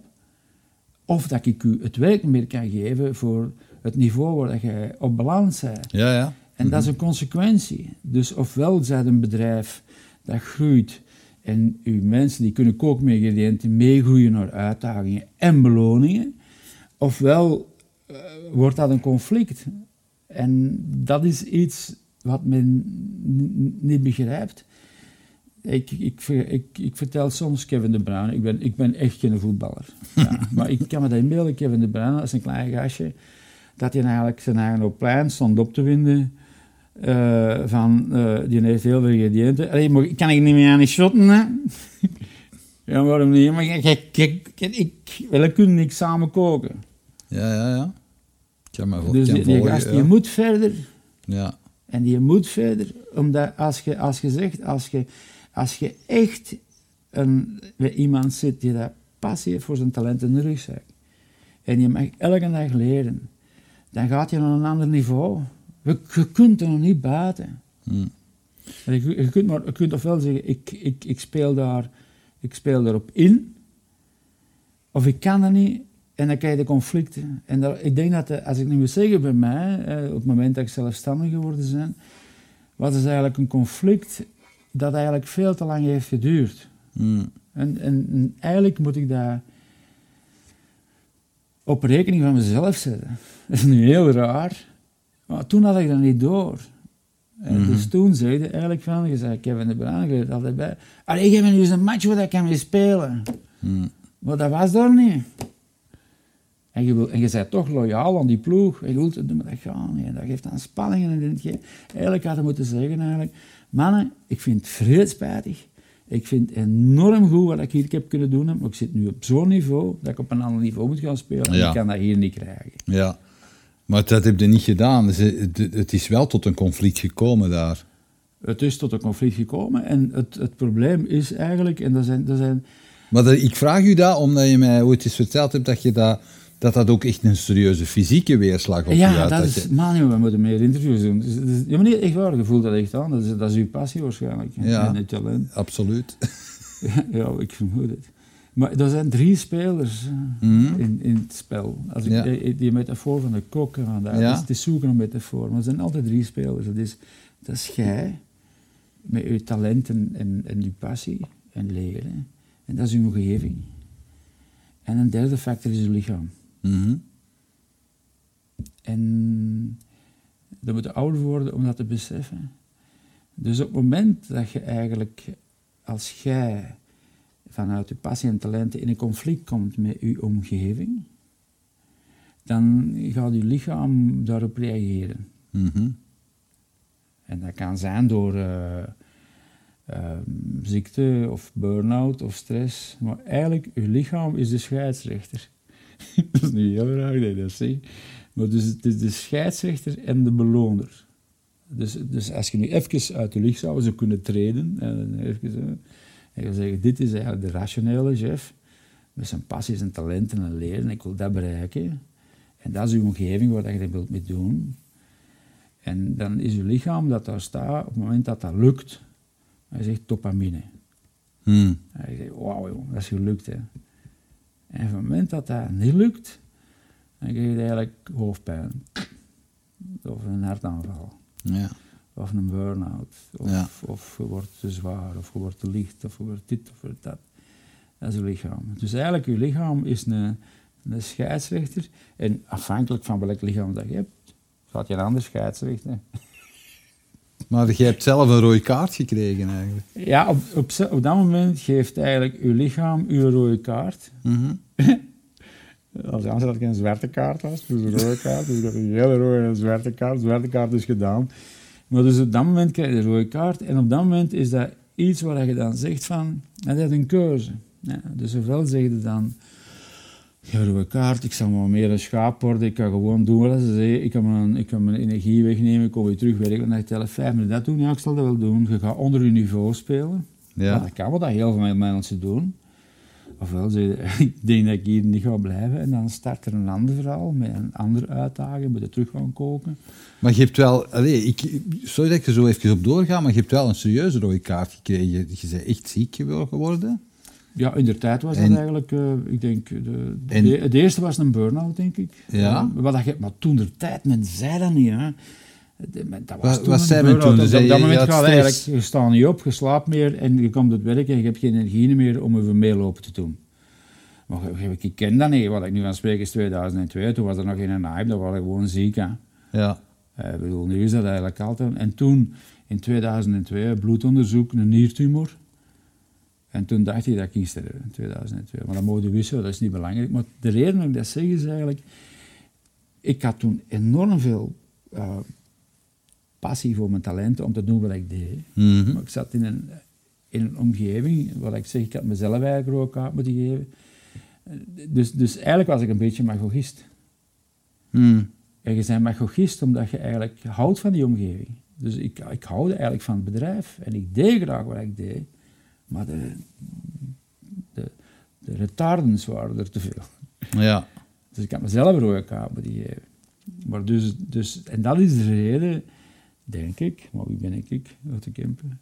Of dat ik u het werk meer kan geven voor het niveau waar dat je op balans bent. Ja, ja. En dat is een consequentie. Dus ofwel zijn een bedrijf dat groeit en uw mensen die kunnen ingrediënten meegroeien naar uitdagingen en beloningen, ofwel eh, wordt dat een conflict. En dat is iets wat men niet begrijpt. Ik, ik, ik, ik vertel soms Kevin De Bruyne, ik ben, ik ben echt geen voetballer. <laughs> Ja, maar ik kan me dat inbeelden, Kevin De Bruyne, dat is een klein gastje, dat hij eigenlijk zijn eigen op plein stond op te winden. eh, van, eh, die heeft heel veel ingrediënten. Allee, maar kan ik niet meer aan die shotten, hè? <laughs> ja, waarom niet? Maar kijk, kijk, kijk, ik, we kunnen niet samen koken. Ja, ja, ja. Dus die, gast, die moet verder. Ja. En die moet verder, omdat als je, als je zegt, als je, als je echt een, bij iemand zit die dat passie heeft voor zijn talent in de rugzak, en je mag elke dag leren, dan gaat je naar een ander niveau. Je, je kunt er nog niet buiten. Hm. En Je, je kunt, maar, je kunt ofwel zeggen, ik, ik, ik, speel daar, ik speel daarop in, of ik kan dat niet, en dan krijg je de conflicten. En daar, ik denk dat, de- als ik nu moet zeggen bij mij, eh, op het moment dat ik zelfstandig geworden ben, was het eigenlijk een conflict dat eigenlijk veel te lang heeft geduurd. Hm. En, en, en eigenlijk moet ik dat op rekening van mezelf zetten. <laughs> Dat is nu heel raar, maar toen had ik dat niet door. En Mhm. Dus toen zei je eigenlijk van, je zei Kevin de Bruin, je altijd bij, allee, geef me nu eens een match waar ik kan mee spelen. Hm. Maar dat was er niet. En je, wil, en je bent toch loyaal aan die ploeg. En je wilt, maar dat gaat niet. En dat geeft aan spanningen. En dit, eigenlijk had je moeten zeggen, eigenlijk, mannen, ik vind het vreedspijtig. Ik vind het enorm goed wat ik hier heb kunnen doen. Maar ik zit nu op zo'n niveau dat ik op een ander niveau moet gaan spelen. En Ja. ik kan dat hier niet krijgen. Ja. Maar dat heb je niet gedaan. Dus het, het is wel tot een conflict gekomen daar. Het is tot een conflict gekomen. En het, het probleem is eigenlijk, en dat zijn, dat zijn Maar dat- ik vraag u dat omdat je mij ooit eens verteld hebt dat je dat, dat, dat ook echt een serieuze fysieke weerslag op je Ja, had. dat je- is, man, joh, we moeten meer interviews doen. Dus, dus, ja, echt waar, je voelt dat echt aan. Dat is, dat is uw passie waarschijnlijk. Ja. En het talent. Absoluut. <laughs> ja, ik vermoed het. Maar er zijn drie spelers eh, Mhm. in, in het spel. Als ik, Ja. eh, die metafoor van de kok en van daar, Ja. dus het is zoeken naar metafoor. Maar er zijn altijd drie spelers. Dat is, dat is jij, met je talent en, en, je passie en leren. En dat is je omgeving. En een derde factor is je lichaam. Mhm. En dan moet ouder worden om dat te beseffen. Dus op het moment dat je eigenlijk, als jij vanuit je passie en talenten in een conflict komt met je omgeving, dan gaat je lichaam daarop reageren. Mhm. En dat kan zijn door eh, ehm, ziekte of burn-out of stress. Maar eigenlijk, je lichaam is de scheidsrechter. <laughs> dat is niet heel raar dat je dat zegt. Maar dus het is de scheidsrechter en de beloner. Dus, dus als je nu even uit je licht zou zo kunnen treden, en even, zo, en je zeggen, dit is eigenlijk de rationele chef, met zijn passies en talenten en leren, ik wil dat bereiken. En dat is uw omgeving waar je dat wilt mee doen. En dan is je lichaam dat daar staat, op het moment dat dat lukt, hij zegt dopamine. Mhm. Hij zegt, wauw dat is gelukt hè. En op het moment dat dat niet lukt, dan krijg je eigenlijk hoofdpijn. Of een hartaanval. Ja. Of een burn-out. Of, Ja. of je wordt te zwaar, of je wordt te licht, of je wordt dit, of wordt dat. Dat is je lichaam. Dus eigenlijk, je lichaam is een, een scheidsrechter. En afhankelijk van welk lichaam dat je hebt, gaat je een ander scheidsrechter. Maar je hebt zelf een rode kaart gekregen eigenlijk. Ja, op, op, dat moment geeft eigenlijk uw lichaam uw rode kaart. Mhm. <laughs> Als anders dat ik een zwarte kaart was, dus een rode kaart. Dus ik had een hele rode en een zwarte kaart. De zwarte kaart is gedaan. Maar dus op dat moment krijg je de rode kaart. En op dat moment is dat iets waar je dan zegt van, dat is een keuze. Ja, dus ofwel zeg je dan, rode kaart, ik zal maar meer een schaap worden. Ik kan gewoon doen wat ze zeggen. Ik kan mijn, ik kan mijn energie wegnemen, ik kom weer terug werken. Dan tel ik vijf minuten dat doen. Ja, ik zal dat wel doen. Je gaat onder je niveau spelen. Ja. Ja. dat kan wat dat heel veel mensen doen. Ofwel, ze, <laughs> ik denk dat ik hier niet ga blijven en dan start er een ander verhaal met een andere uitdaging, moet je terug gaan koken. Maar je hebt wel, allee, ik, sorry dat ik er zo even op doorga, maar je hebt wel een serieuze rode kaart gekregen. Je bent echt ziek geworden. Ja, in de tijd was dat En- eigenlijk, eh, ik denk, de, de, En- de- het eerste was een burn-out, denk ik. Ja. Eh, wat dat maar toen de tijd, men zei dat niet, hè. De- men- Dat was Wat- toen wat een zei men burn-out. toen? Dus op dat moment gaat eigenlijk, je staat niet op, je slaapt meer en je komt het werk en je hebt geen energie meer om over meelopen te doen. Maar ik, ken dat niet, wat ik nu van spreek is 2002, toen was er nog geen hype, dat was ik gewoon ziek, hè. Ja. Eh, ik bedoel, nu is dat eigenlijk altijd. En toen, in 2002, bloedonderzoek, een niertumor. En toen dacht ik dat ik ging sterven, in 2002. Maar dat mogen wisselen, dat is niet belangrijk. Maar de reden dat ik dat zeg is eigenlijk... Ik had toen enorm veel eh, passie voor mijn talenten om te doen wat ik deed. Mhm. Maar ik zat in een, in een omgeving waar ik zeg, ik had mezelf eigenlijk rode kaart moeten geven. Dus, dus eigenlijk was ik een beetje magogist. Mhm. En je bent magogist omdat je eigenlijk houdt van die omgeving. Dus ik, ik houde eigenlijk van het bedrijf en ik deed graag wat ik deed, maar de, de, de retardens waren er te veel. Ja. Dus ik had mezelf een rode kaart moeten geven. Maar dus, dus, en dat is de reden, denk ik, maar wie ben ik, ik uit de Kempen,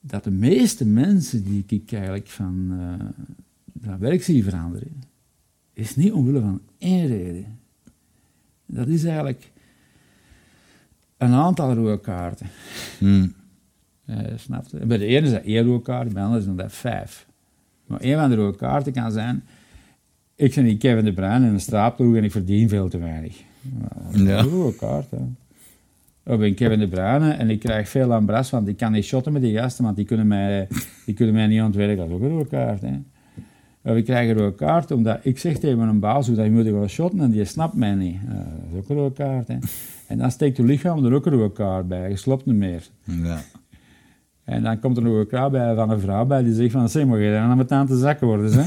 dat de meeste mensen die ik eigenlijk van, eh van werk zie veranderen, is niet omwille van één reden. Dat is eigenlijk een aantal rode kaarten. Mhm. Eh, snap je? En Bij de ene is dat één rode kaart, bij de andere is dat vijf. Maar één van de rode kaarten kan zijn, ik ben niet Kevin de Bruin in een straatploeg en ik verdien veel te weinig. Nou, dat is Ja. een rode kaart, hè. Ik ben Kevin de Bruyne en ik krijg veel aan bras, want ik kan niet shotten met die gasten, want die kunnen mij, die kunnen mij niet ontwerken. Dat is ook een rode kaart, hè. Of ik krijg een rode kaart omdat ik zeg tegen mijn baas hoe dat je moet gaan shotten en die snapt mij niet. Ja, dat is ook een rode kaart, hè. En dan steekt je lichaam er ook een rode kaart bij, je slopt niet meer. Ja. En dan komt er nog een kraal bij van een vrouw bij die zegt van, zeg maar, je dan met aan te zakken worden, hè.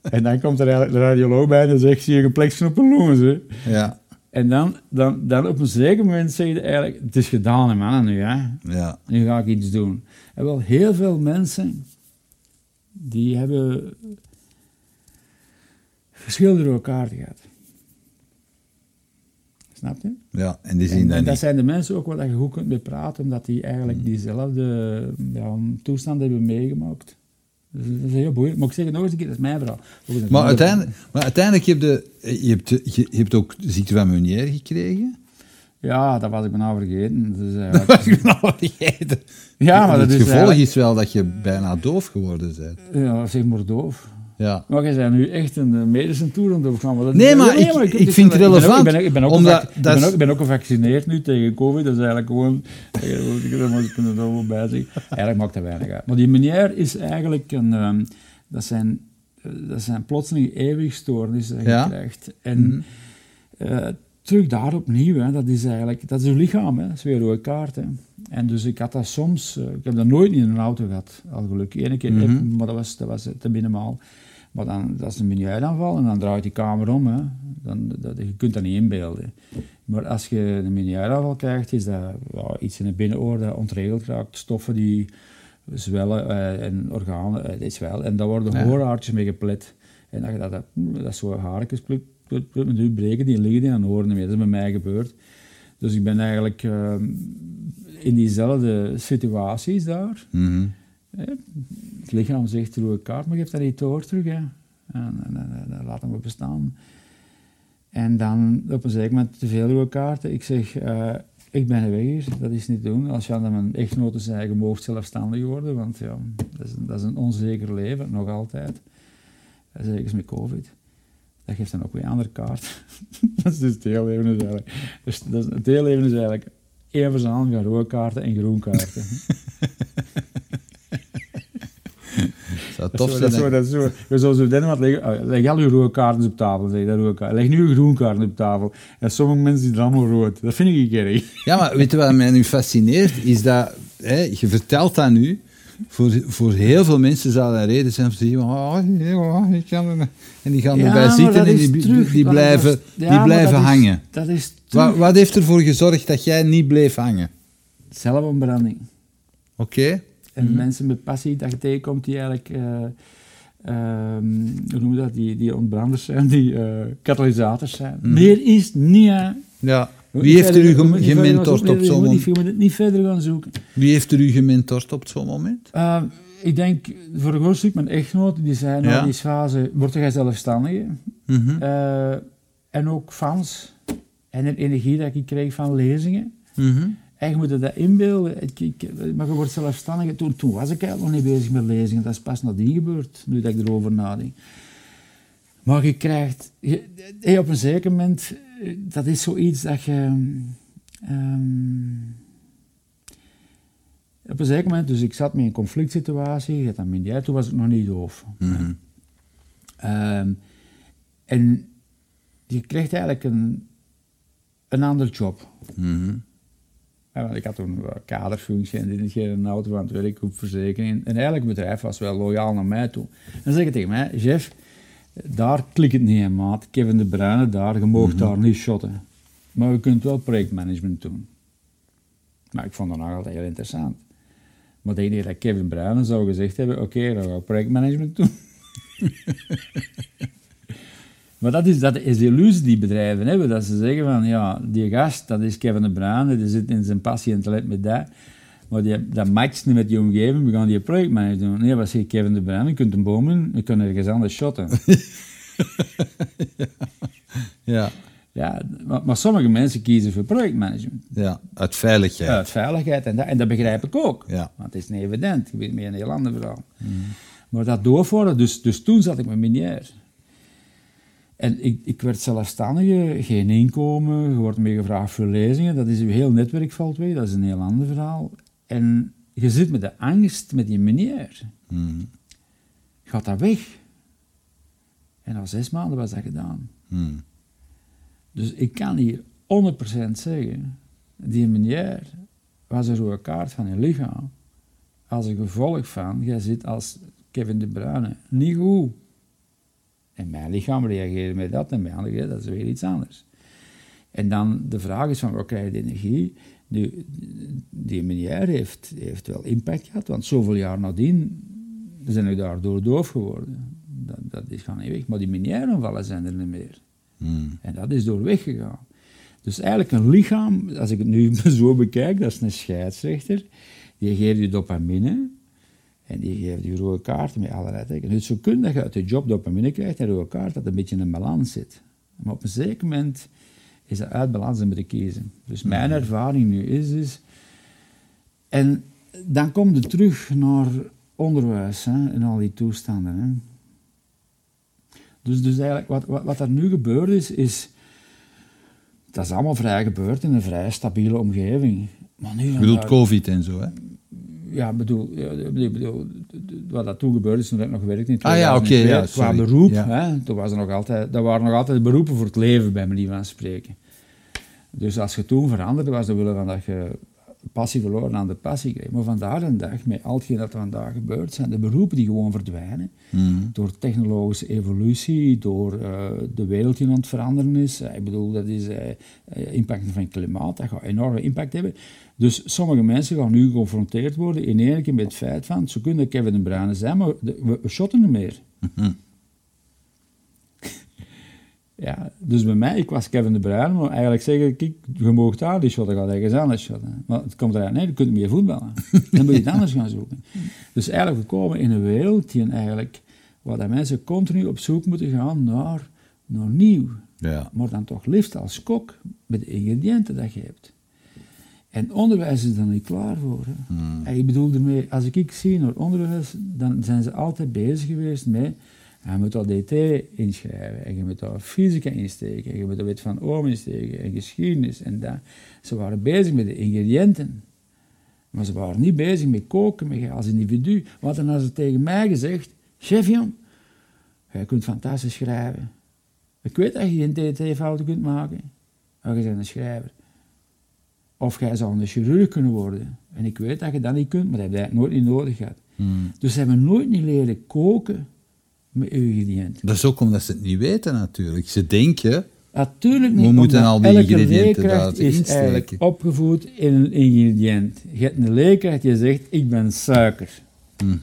<laughs> en dan komt er eigenlijk de radioloog bij en zegt, zie je op een longen, hè. Ja. En dan, dan, dan op een zeker moment zeg je eigenlijk, het is gedaan, hè, mannen, nu, hè. Ja. Nu ga ik iets doen. En wel, heel veel mensen, die hebben verschillende rode kaarten gehad. Snap je? Ja, en die zien En, dat en dat zijn de mensen ook waar je goed kunt mee praten, omdat die eigenlijk diezelfde ja, toestand hebben meegemaakt. Dus dat is heel boeiend. Maar ik zeg het nog eens een keer, dat is mijn verhaal. Maar uiteindelijk, maar uiteindelijk heb je, je, hebt, je, je hebt ook de ziekte van Meunier gekregen. Ja, dat was ik bijna vergeten. Dus, <laughs> eh, Dat was ik nou vergeten. ja, maar dat het is gevolg eigenlijk- is wel dat je bijna doof geworden bent. Ja, zeg maar doof. Ja. Maar jij bent nu echt een eh, medische toer aan het dat- Nee, maar ik- ik dit vind het relevant, Ik ben, ook- ik ben ook omdat gevac- ik dat ben is- ook- ik ben ook gevaccineerd nu tegen COVID. Dat is eigenlijk gewoon... <laughs> Ik er kunnen er wel bij zeggen. Eigenlijk maakt dat weinig uit. Maar die meneer is eigenlijk een... ehm, dat, zijn, eh, dat zijn plotseling eeuwigstoornissen dat je Ja. krijgt. En eh, terug daar opnieuw, hè, dat is eigenlijk... Dat is je lichaam, hè. dat is weer een rode kaart. Hè. En dus ik had dat soms... ik heb dat nooit in een auto gehad, al gelukkig. Eén keer, Mhm. maar dat was, dat was te minimaal. Maar dan, dat is een menuuitaanval en dan draait die kamer om. Hè. Dan, dat, je kunt dat niet inbeelden. Maar als je een menuuitaanval krijgt, is dat ja, iets in het binnenoor dat ontregeld raakt. Stoffen die zwellen eh, en organen, eh, die zwellen. En daar worden Ja. hoorhaartjes mee geplet. En dat, dat, dat, dat zo haartjes, pluk, pluk, pluk, nu breken die en liggen die aan horen meer. Dat is bij mij gebeurd. Dus ik ben eigenlijk ehm, in diezelfde situaties daar. Mhm. Het lichaam zegt rode kaart, maar geeft dat niet door terug. Hè. En, en, en, en laat hem bestaan. En dan op een zeker moment te veel rode kaarten. Ik zeg, eh, ik ben er weg hier, dat is niet doen. Als je aan mijn echtgenote zei, je moogt zelfstandig worden, want ja, dat is, dat is een onzeker leven, nog altijd. Zeker met covid. Dat geeft dan ook weer een andere kaart. <laughs> dat is dus het hele leven is eigenlijk... Dus dat is, het hele leven is eigenlijk één verzameling van rode kaarten en groen kaarten. <laughs> Dat tof zijn. dat zo, dat zo. Je zou zo denken, wat leg, leg al je rode kaarten op tafel. Zeg, dat rode kaart. Leg nu je groen kaarten op tafel. En sommige mensen die allemaal rood. Dat vind ik erg. Ja, maar weet je wat mij nu fascineert? Is dat, hè, je vertelt dat nu, voor, voor heel veel mensen zou dat een reden zijn om te zeggen, oh, ja, ik kan er- en die gaan Ja, erbij zitten en die, terug. die blijven, dat is- ja, die blijven dat is- hangen. Dat is Wat, heeft ervoor gezorgd dat jij niet bleef hangen? Zelfontbranding. Oké? En Mhm. mensen met passie dat je tegenkomt die eigenlijk... eh, ehm, hoe noem je dat? Die, die ontbranders zijn, die eh, katalysators zijn. Mhm. Meer is niet... hè. Ja. Wie heeft er u gementord op zo'n moment? Je moet het niet verder gaan zoeken. Wie heeft er u gementord op zo'n moment? Uh, ik denk, voor een groot stuk mijn echtgenoot, die zei, nou, Ja. die fase, word jij zelfstandige? Mhm. Eh, en ook fans. En de energie dat ik kreeg van lezingen. En je moet je dat inbeelden. Ik, ik- maar je wordt zelfstandige. Toen, toen was ik eigenlijk nog niet bezig met lezingen. Dat is pas nadien gebeurd, nu dat ik erover nadenk. Maar je krijgt... Je, op een zeker moment... Dat is zoiets dat je... ehm, op een zeker moment... Dus ik zat met een conflict situatie. Je hebt dat minder. Toen was ik nog niet doof. Mhm. Ehm, en je krijgt eigenlijk een, een ander job. Mhm. Ja, want ik had toen een kaderfunctie en dit is geen auto aan het werk, verzekering. En eigenlijk het bedrijf was wel loyaal naar mij toe. En dan zeg ik tegen mij, Jeff, daar klik het niet in, maat. Kevin de Bruyne daar, je mag daar niet shotten. Maar je kunt wel projectmanagement doen. Maar ik vond dat nog altijd heel interessant. Maar ik denk dat Kevin Bruyne zou gezegd hebben, oké, dan ga ik projectmanagement doen. <laughs> Maar dat is, dat is de illusie die bedrijven hebben, dat ze zeggen van, ja, die gast, dat is Kevin de Bruyne, die zit in zijn passie en talent met dat, maar die, dat matcht niet met die omgeving, we gaan die projectmanager doen. Nee, wat zegt Kevin de Bruyne, je kunt een boom doen, je kunt ergens anders shotten. <laughs> Ja. ja, maar, maar sommige mensen kiezen voor projectmanagement. ja, uit veiligheid. Uit veiligheid, en dat, en dat begrijp ik ook. Ja. Want het is niet evident, je weet meer een heel ander verhaal. Maar dat doorvoeren, dus, dus toen zat ik met meneer. En ik, ik werd zelfstandige, geen inkomen, je wordt meer gevraagd voor lezingen. Dat is je heel netwerk valt weg, dat is een heel ander verhaal. En je zit met de angst met die meneer. Mhm. Gaat dat weg? En na zes maanden was dat gedaan. Mhm. Dus ik kan hier 100% zeggen, die meneer was een rode kaart van je lichaam. Als een gevolg van, jij zit als Kevin De Bruyne niet goed. En mijn lichaam reageerde met dat en mijn andere, dat is weer iets anders. En dan de vraag is van, waar krijg je de energie? Nu, die meneer heeft, heeft wel impact gehad, want zoveel jaar nadien zijn we daardoor doof geworden. Dat, dat is gaan niet weg. Maar die meneeraanvallen zijn er niet meer. Mhm. En dat is door weggegaan. Dus eigenlijk een lichaam, als ik het nu <laughs> zo bekijk, dat is een scheidsrechter. Die geeft je dopamine. En die geeft je rode kaarten met allerlei tekenen. Dus zo kun dat je uit je job dopamine krijgt en rode kaart dat een beetje in balans zit. Maar op een zeker moment is dat uit balans met te kiezen. Dus mijn ervaring nu is, is... En dan komt het terug naar onderwijs hè, en al die toestanden. Hè. Dus, dus eigenlijk wat, wat, wat er nu gebeurd is, is... Dat is allemaal vrij gebeurd in een vrij stabiele omgeving. Maar nu, Je bedoelt COVID en zo, hè? Ja, bedoel, bedoel, wat dat toen gebeurde is toen ik nog werkte in Ah ja, oké, 2002, ja, Qua beroep, Ja. hè, toen was er nog altijd, dat waren nog altijd beroepen voor het leven, bij manier van spreken. Dus als je toen veranderde, was dat willen van dat je passie verloren aan de passie kreeg. Maar vandaag de dag, met al hetgeen dat er vandaag gebeurt, zijn de beroepen die gewoon verdwijnen. Hmm. Door technologische evolutie, door eh, de wereld die aan het veranderen is. Eh, ik bedoel, dat is eh, impact van het klimaat, dat gaat enorme impact hebben. Dus sommige mensen gaan nu geconfronteerd worden in één keer met het feit van, ze kunnen Kevin de Bruyne zijn, maar we, we shotten niet meer. Mhm. Ja, dus bij mij, ik was Kevin de Bruyne, maar eigenlijk zeggen, kijk, je mag daar die shotten, ga ergens anders shotten. Maar het komt eruit, nee, je kunt niet meer voetballen. <laughs> Dan moet je het anders gaan zoeken. Dus eigenlijk, we komen in een wereld die eigenlijk, waar dat mensen continu op zoek moeten gaan naar, naar nieuw. Ja. Maar dan toch liefst als kok, met de ingrediënten dat je hebt. En onderwijs is er niet klaar voor. Hè. En ik bedoel ermee, als ik, ik zie naar onderwijs, dan zijn ze altijd bezig geweest met, je moet al DT inschrijven, en je moet al fysica insteken, en je moet de wet van Oom insteken, en geschiedenis, en dat. Ze waren bezig met de ingrediënten. Maar ze waren niet bezig met koken, met je als individu. Want dan hadden ze tegen mij gezegd, chef jong, jij kunt fantastisch schrijven. Ik weet dat je geen DT-fouten kunt maken, maar je bent een schrijver. Of jij zou een chirurg kunnen worden. En ik weet dat je dat niet kunt, maar dat heb je nooit niet nodig gehad. Hmm. Dus ze hebben nooit niet leren koken met ingrediënten. Dat is ook omdat ze het niet weten natuurlijk. Ze denken, Natuurlijk niet. We moeten al die elke ingrediënten leerkracht is insteken. eigenlijk opgevoed in een ingrediënt. Je hebt een leerkracht die zegt, ik ben suiker. mhm,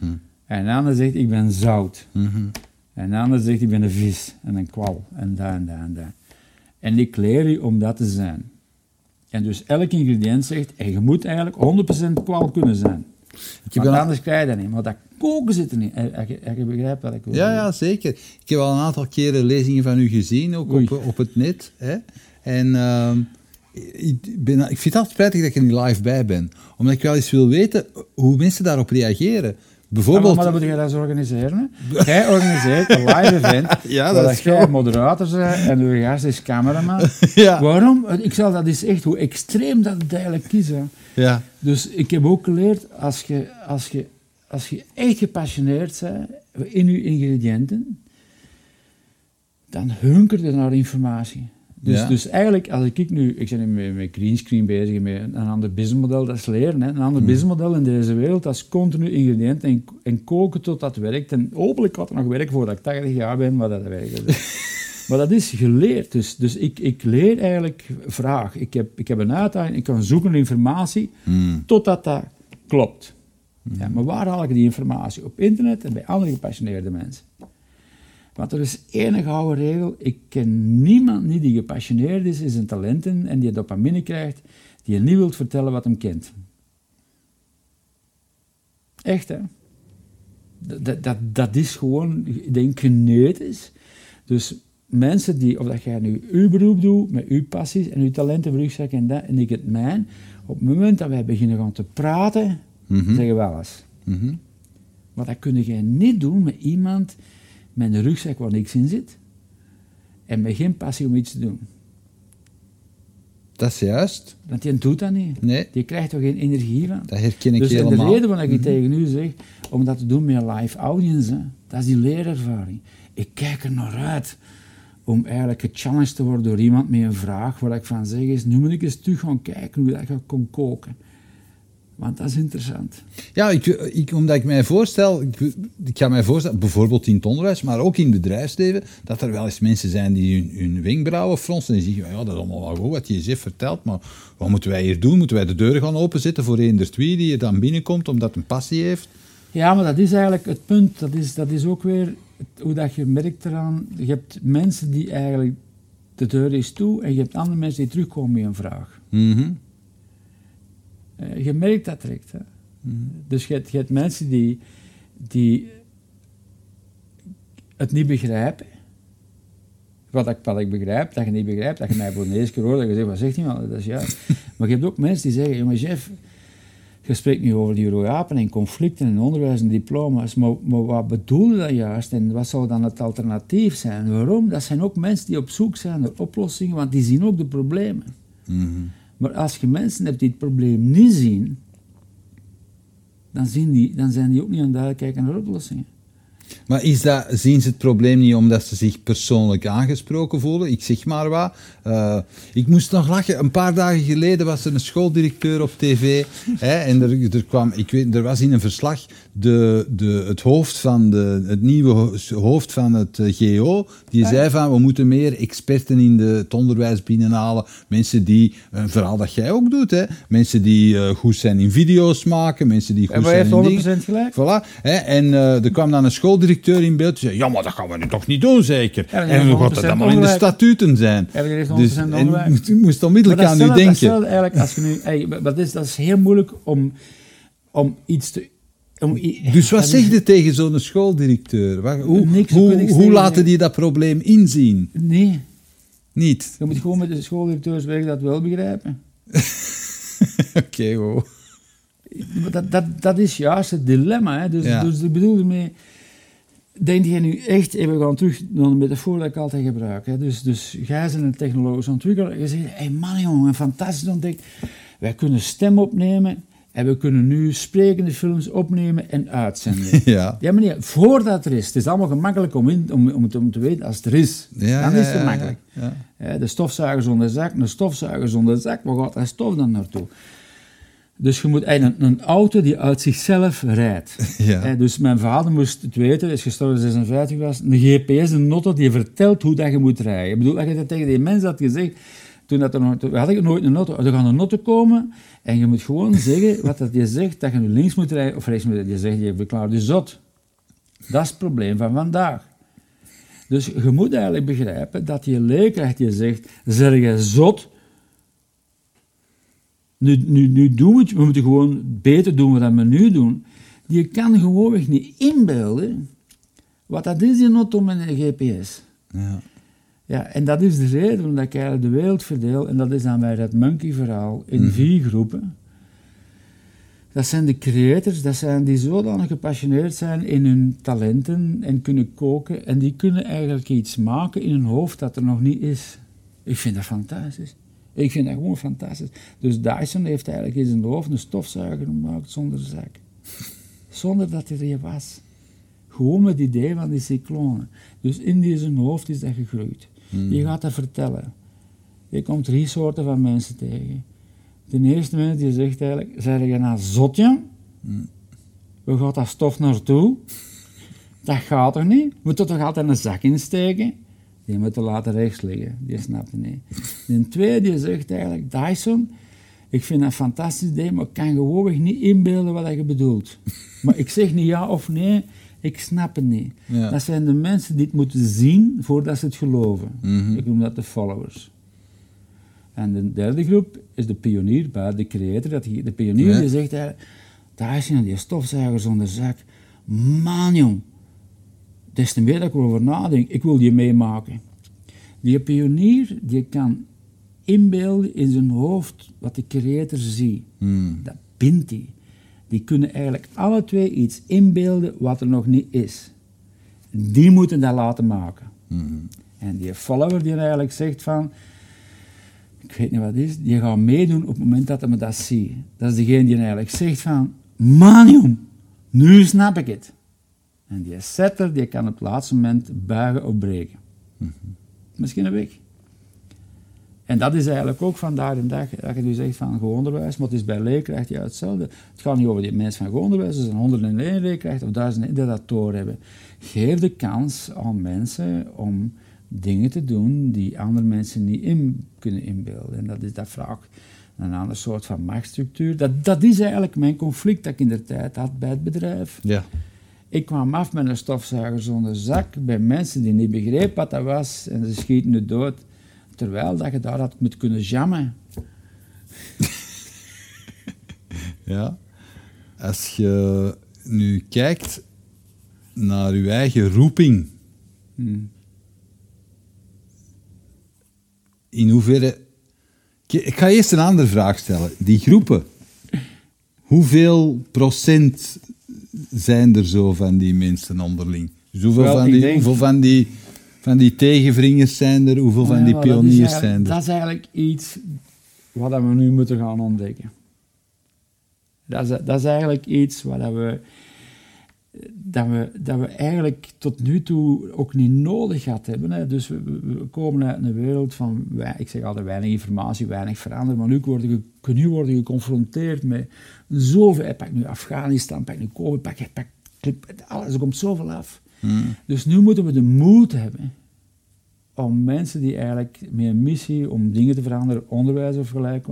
En een ander zegt, ik ben zout. mhm. En een ander zegt, ik ben een vis en een kwal. En daar en daar en daar. En ik leer je om dat te zijn. En dus elk ingrediënt zegt, en je moet eigenlijk 100% kwal kunnen zijn. Ik heb anders krijg je dat niet. Maar dat koken zit er niet. Je- begrijpt wat ik wil Ja, ja, zeker. Ik heb al een aantal keren lezingen van u gezien, ook Oei. op, op het net. Hè? En ehm, ik, ben, ik vind het altijd spijtig dat ik er niet live bij ben. Omdat ik wel eens wil weten hoe mensen daarop reageren. Bijvoorbeeld... Ja, maar dan moet je dat eens organiseren. Hè? Jij organiseert een live event. <laughs> Ja, dat is jij moderator bent en uw gast is cameraman. <laughs> ja, Waarom? Ik zal dat is echt hoe extreem dat het eigenlijk is. Hè. ja. Dus ik heb ook geleerd, als je, als je, als je echt gepassioneerd bent in je ingrediënten, dan hunkert je naar informatie. Dus, Ja. dus eigenlijk, als ik nu, ik ben nu met, met greenscreen bezig, met een ander businessmodel, dat is leren. Hè. Een ander businessmodel in deze wereld, dat is continu ingrediënten en, en koken tot dat werkt. En hopelijk gaat het nog werken voordat ik 80 jaar ben, maar dat werkt. <laughs> Maar dat is geleerd. Dus, dus ik, ik leer eigenlijk vraag. Ik heb, ik heb een uitdaging, ik kan zoeken naar informatie Hmm. totdat dat klopt. Ja, maar waar haal ik die informatie? Op internet en bij andere gepassioneerde mensen. Want er is één gouden regel. Ik ken niemand niet die gepassioneerd is in zijn talenten en die dopamine krijgt, die je niet wilt vertellen wat hem kent. Echt, hè? Dat, dat, dat, is gewoon, ik denk, genetisch. Dus mensen die, of dat jij nu uw beroep doet, met uw passies en uw talenten rugzak en dat, en ik het mijn, op het moment dat wij beginnen gaan te praten, Mhm. zeggen we alles. Mhm. Maar dat kun je niet doen met iemand met een rugzak waar niks in zit. En met geen passie om iets te doen. Dat is juist. Want die doet dat niet. Nee, Die krijgt er geen energie van. dat herken ik Dus de helemaal. Mhm. reden waarom ik tegen u zeg, om dat te doen met een live audience, hè, dat is die leerervaring. Ik kijk er naar uit om eigenlijk gechallenged te worden door iemand met een vraag waar ik van zeg is, nu moet ik eens terug gaan kijken hoe dat je kon koken. Want dat is interessant. Ja, ik, ik, omdat ik mij voorstel, ik, ik ga mij voorstellen, bijvoorbeeld in het onderwijs, maar ook in het bedrijfsleven, dat er wel eens mensen zijn die hun, hun wenkbrauwen fronsen en zeggen, ja, dat is allemaal wel goed wat je zegt vertelt, maar wat moeten wij hier doen? Moeten wij de deuren gaan openzetten voor eender twee die er dan binnenkomt omdat een passie heeft? Ja, maar dat is eigenlijk het punt. Dat is, dat is ook weer het- hoe dat je merkt eraan. Je hebt mensen die eigenlijk de deur is toe en je hebt andere mensen die terugkomen met een vraag. Mhm. Eh, je merkt dat direct. Hè? Dus je hebt, je hebt mensen die, die het niet begrijpen. Wat ik, wat ik begrijp, dat je niet begrijpt, dat je mij voor de eerste keer hoort, dat je zegt, wat zegt nou? Dat is juist. <laughs> Maar je hebt ook mensen die zeggen, jongen Jeff, je spreekt nu over die rode en conflicten en onderwijs en diploma's, maar, maar wat bedoel je dan juist en wat zou dan het alternatief zijn? Waarom? Dat zijn ook mensen die op zoek zijn naar oplossingen, want die zien ook de problemen. Mhm. Maar als je mensen hebt die het probleem niet zien, dan, zien die, dan zijn die ook niet aan het kijken naar oplossingen. Maar is dat, zien ze het probleem niet omdat ze zich persoonlijk aangesproken voelen? Ik zeg maar wat. Eh, ik moest nog lachen. Een paar dagen geleden was er een schooldirecteur op tv. <laughs> hè, en er, er, kwam, ik weet, er was in een verslag de, de, het, hoofd van de, het nieuwe ho- hoofd van het eh, GO. Die Ah, zei van we moeten meer experten in de, het onderwijs binnenhalen. Mensen die, een verhaal dat jij ook doet. Hè, mensen die eh, goed zijn in video's maken. Mensen die goed En zijn in heeft dingen. 100% gelijk. Voilà. Hè, en er kwam dan een schooldirecteur in beeld zei, ja, maar dat gaan we nu toch niet doen, zeker? Ja, en dan gaat 100% het allemaal in de statuten zijn. Ja, die heeft 100% Dus, ongelijk. moest, moest onmiddellijk aan dat u denken. hetzelfde eigenlijk als je nu... Hey, dat, is, dat is heel moeilijk om, om iets te... Om, Dus wat zeg je tegen zo'n schooldirecteur? Wat- hoe Niks, hoe, niks hoe laten die dat probleem inzien? Nee, Niet. je moet gewoon met de schooldirecteurs werken dat wel begrijpen. <laughs> Oké, wow. Maar Dat, dat, dat is juist het dilemma. Hè. Dus, Ja. dus ik bedoel ermee... Denk je nu echt, even gaan terug naar de metafoor dat ik altijd gebruik. Hè. Dus, dus jij bent een technologisch ontwikkelaar. en Je zegt, hé hey man jongen, fantastisch ontdekt. Wij kunnen stem opnemen en we kunnen nu sprekende films opnemen en uitzenden. <laughs> Ja. Ja, meneer, voordat er is. Het is allemaal gemakkelijk om, in, om, om, te weten als het er is. Ja, dan ja, is het ja, gemakkelijk. ja. De stofzuiger zonder zak, een stofzuiger zonder zak, waar gaat dat stof dan naartoe? Dus je moet eigenlijk een, auto die uit zichzelf rijdt. <laughs> Ja. Dus mijn vader moest het weten, is gestorven 56 was, een GPS, een auto die vertelt hoe dat je moet rijden. Ik bedoel, als je dat tegen die mensen had gezegd, toen dat er nog, toen had ik nooit een auto, er gaat een auto komen en je moet gewoon <laughs> zeggen wat dat je zegt, dat je nu links moet rijden of rechts moet rijden. Je zegt, je verklaart je zot. Dat is het probleem van vandaag. Dus je moet eigenlijk begrijpen dat je leerkracht je zegt, zeg je zot, nu, nu, nu doen we het, we moeten gewoon beter doen wat we nu doen. Je kan gewoonweg niet inbeelden wat dat is in auto met een GPS. Ja. Ja, en dat is de reden waarom ik eigenlijk de wereld verdeel, en dat is dan bij dat monkey-verhaal, in vier groepen. Dat zijn de creators, dat zijn die zodanig gepassioneerd zijn in hun talenten en kunnen koken, en die kunnen eigenlijk iets maken in hun hoofd dat er nog niet is. Ik vind dat fantastisch. Ik vind dat gewoon fantastisch. Dus Dyson heeft eigenlijk in zijn hoofd een stofzuiger gemaakt zonder zak. Zonder dat hij er was. Gewoon met het idee van die cyclonen. Dus in zijn hoofd is dat gegroeid. Je gaat dat vertellen. Je komt drie soorten van mensen tegen. De eerste mens die zegt eigenlijk, zeg je nou zotje? Waar gaat dat stof naartoe? Dat gaat toch niet? Moet er toch altijd een zak insteken? Die moet er later rechts liggen, die snapt het niet. De tweede die zegt eigenlijk, Dyson, ik vind dat een fantastisch idee, maar ik kan gewoonweg niet inbeelden wat je bedoelt. <laughs> Maar ik zeg niet ja of nee, ik snap het niet. Ja. Dat zijn de mensen die het moeten zien voordat ze het geloven. Mhm. Ik noem dat de followers. En de derde groep is de pionier, de creator. Dat die, de pionier Ja. die zegt, eigenlijk, je die stofzuiger zonder zak. Man jong, des te meer dat ik erover nadenk, ik wil die meemaken. Die pionier die kan inbeelden in zijn hoofd wat de creator ziet. Hmm. Dat bindt hij. Die kunnen eigenlijk alle twee iets inbeelden wat er nog niet is. Die moeten dat laten maken. Hmm. En die follower die eigenlijk zegt van, ik weet niet wat het is, die gaat meedoen op het moment dat hij me dat ziet. Dat is degene die eigenlijk zegt van, man jong, nu snap ik het. En die setter die kan op het laatste moment buigen of breken. Misschien een week. En dat is eigenlijk ook vandaag de dag, dat je nu zegt van gewoon onderwijs, maar het is bij leerkracht ja hetzelfde. Het gaat niet over die mensen van gewoon onderwijs, er zijn 101 leerkrachten of duizenden die dat doorhebben. Geef de kans aan mensen om dingen te doen die andere mensen niet in kunnen inbeelden. En dat, is, dat vraagt een ander soort van machtsstructuur. Dat, dat is eigenlijk mijn conflict dat ik in de tijd had bij het bedrijf. Ja. Ik kwam af met een stofzuiger zonder zak bij mensen die niet begrepen wat dat was en ze schieten nu dood. Terwijl dat je daar had moet kunnen jammen. <laughs> Ja. Als je nu kijkt naar je eigen roeping, Hmm. in hoeverre. Ik ga eerst een andere vraag stellen. Die groepen, hoeveel procent zijn er zo van die mensen onderling? Dus hoeveel, Wel, van, die, denk- hoeveel van, die, van die tegenvringers zijn er? Hoeveel van die pioniers zijn er? Dat is eigenlijk iets wat we nu moeten gaan ontdekken. Dat is, dat is eigenlijk iets wat we, dat, we, dat we eigenlijk tot nu toe ook niet nodig gehad hebben. Hè. Dus we, komen uit een wereld van, ik zeg altijd, weinig informatie, weinig veranderen. Maar nu worden we nu worden geconfronteerd met zoveel. eh, Pak nu Afghanistan, pak nu COVID, pak, pak alles, er komt zoveel af. Hmm. Dus nu moeten we de moed hebben om mensen die eigenlijk met een missie om dingen te veranderen, onderwijs of gelijk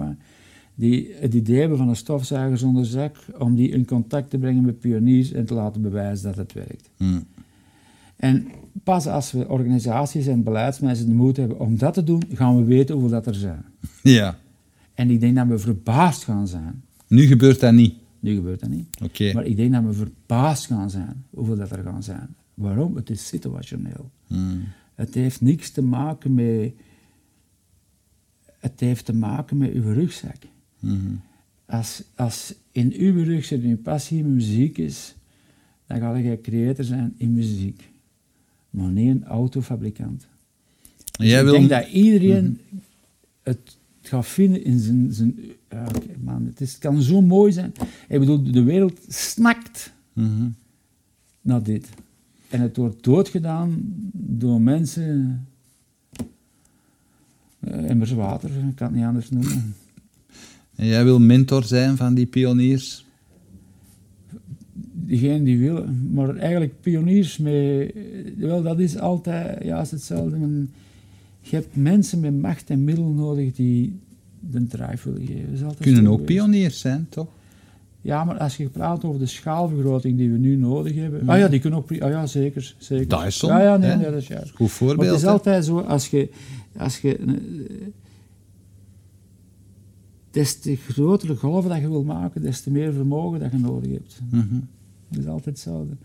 die het idee hebben van een stofzuiger zonder zak, om die in contact te brengen met pioniers en te laten bewijzen dat het werkt. Hmm. En pas als we organisaties en beleidsmensen de moed hebben om dat te doen, gaan we weten hoeveel dat er zijn. <laughs> Ja. En ik denk dat we verbaasd gaan zijn. Nu gebeurt dat niet. Nu gebeurt dat niet. Oké. Maar ik denk dat we verbaasd gaan zijn hoeveel dat er gaan zijn. Waarom? Het is situationeel. Hmm. Het heeft niks te maken met. Het heeft te maken met uw rugzak. Mhm. Als, als in uw rugzak uw passie muziek is, dan ga je creator zijn in muziek. Maar niet een autofabrikant. Dus Jij ik wil... denk dat iedereen het gaat vinden in zijn... zijn man, het, is, het kan zo mooi zijn. Ik bedoel, de wereld snakt Mhm. naar dit. En het wordt doodgedaan door mensen... Uh, immers water, ik kan het niet anders noemen. En jij wil mentor zijn van die pioniers? Diegenen die willen. Maar eigenlijk pioniers met... Wel, dat is altijd juist hetzelfde. Je hebt mensen met macht en middelen nodig die de drive willen geven. Kunnen ook pioniers zijn, toch? Ja, maar als je praat over de schaalvergroting die we nu nodig hebben... Ah ja, die kunnen ook... Ah ja, zeker. zeker. Dyson, Ja, ja, nee, nee, dat is juist. Goed Maar voorbeeld. het is altijd zo, als je... Als je des te grotere golven dat je wil maken, des te meer vermogen dat je nodig hebt. Mhm. Dat is altijd hetzelfde.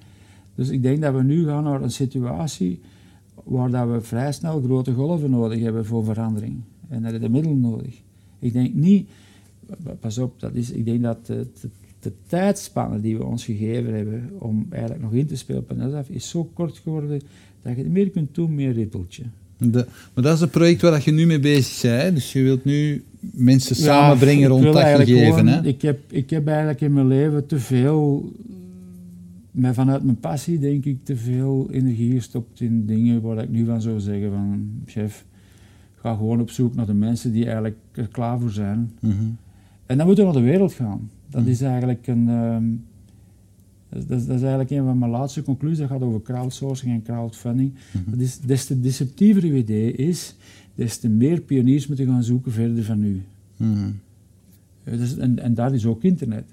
Dus ik denk dat we nu gaan naar een situatie waar dat we vrij snel grote golven nodig hebben voor verandering. En daar heb je de middelen nodig. Ik denk niet... Pas op, dat is, ik denk dat de, de, de tijdspanne die we ons gegeven hebben om eigenlijk nog in te spelen op NSF is zo kort geworden dat je meer kunt doen met een rippeltje. De, maar dat is het project waar je nu mee bezig bent. Dus je wilt nu mensen samenbrengen rond dat gegeven. gewoon- Hè? Ik, heb, ik heb eigenlijk in mijn leven te veel, met vanuit mijn passie denk ik, te veel energie gestopt in dingen waar ik nu van zou zeggen van, chef, ga gewoon op zoek naar de mensen die eigenlijk er klaar voor zijn. Mhm. En dan moeten we naar de wereld gaan. Dat Mhm. is eigenlijk een... ehm, dat, is- dat, is- dat is eigenlijk een van mijn laatste conclusies. Dat gaat over crowdsourcing en crowdfunding. Mhm. Dat is, des te deceptiever uw idee is, des te meer pioniers moeten gaan zoeken verder van u. Mhm. Ja, dus, en, en daar is ook internet.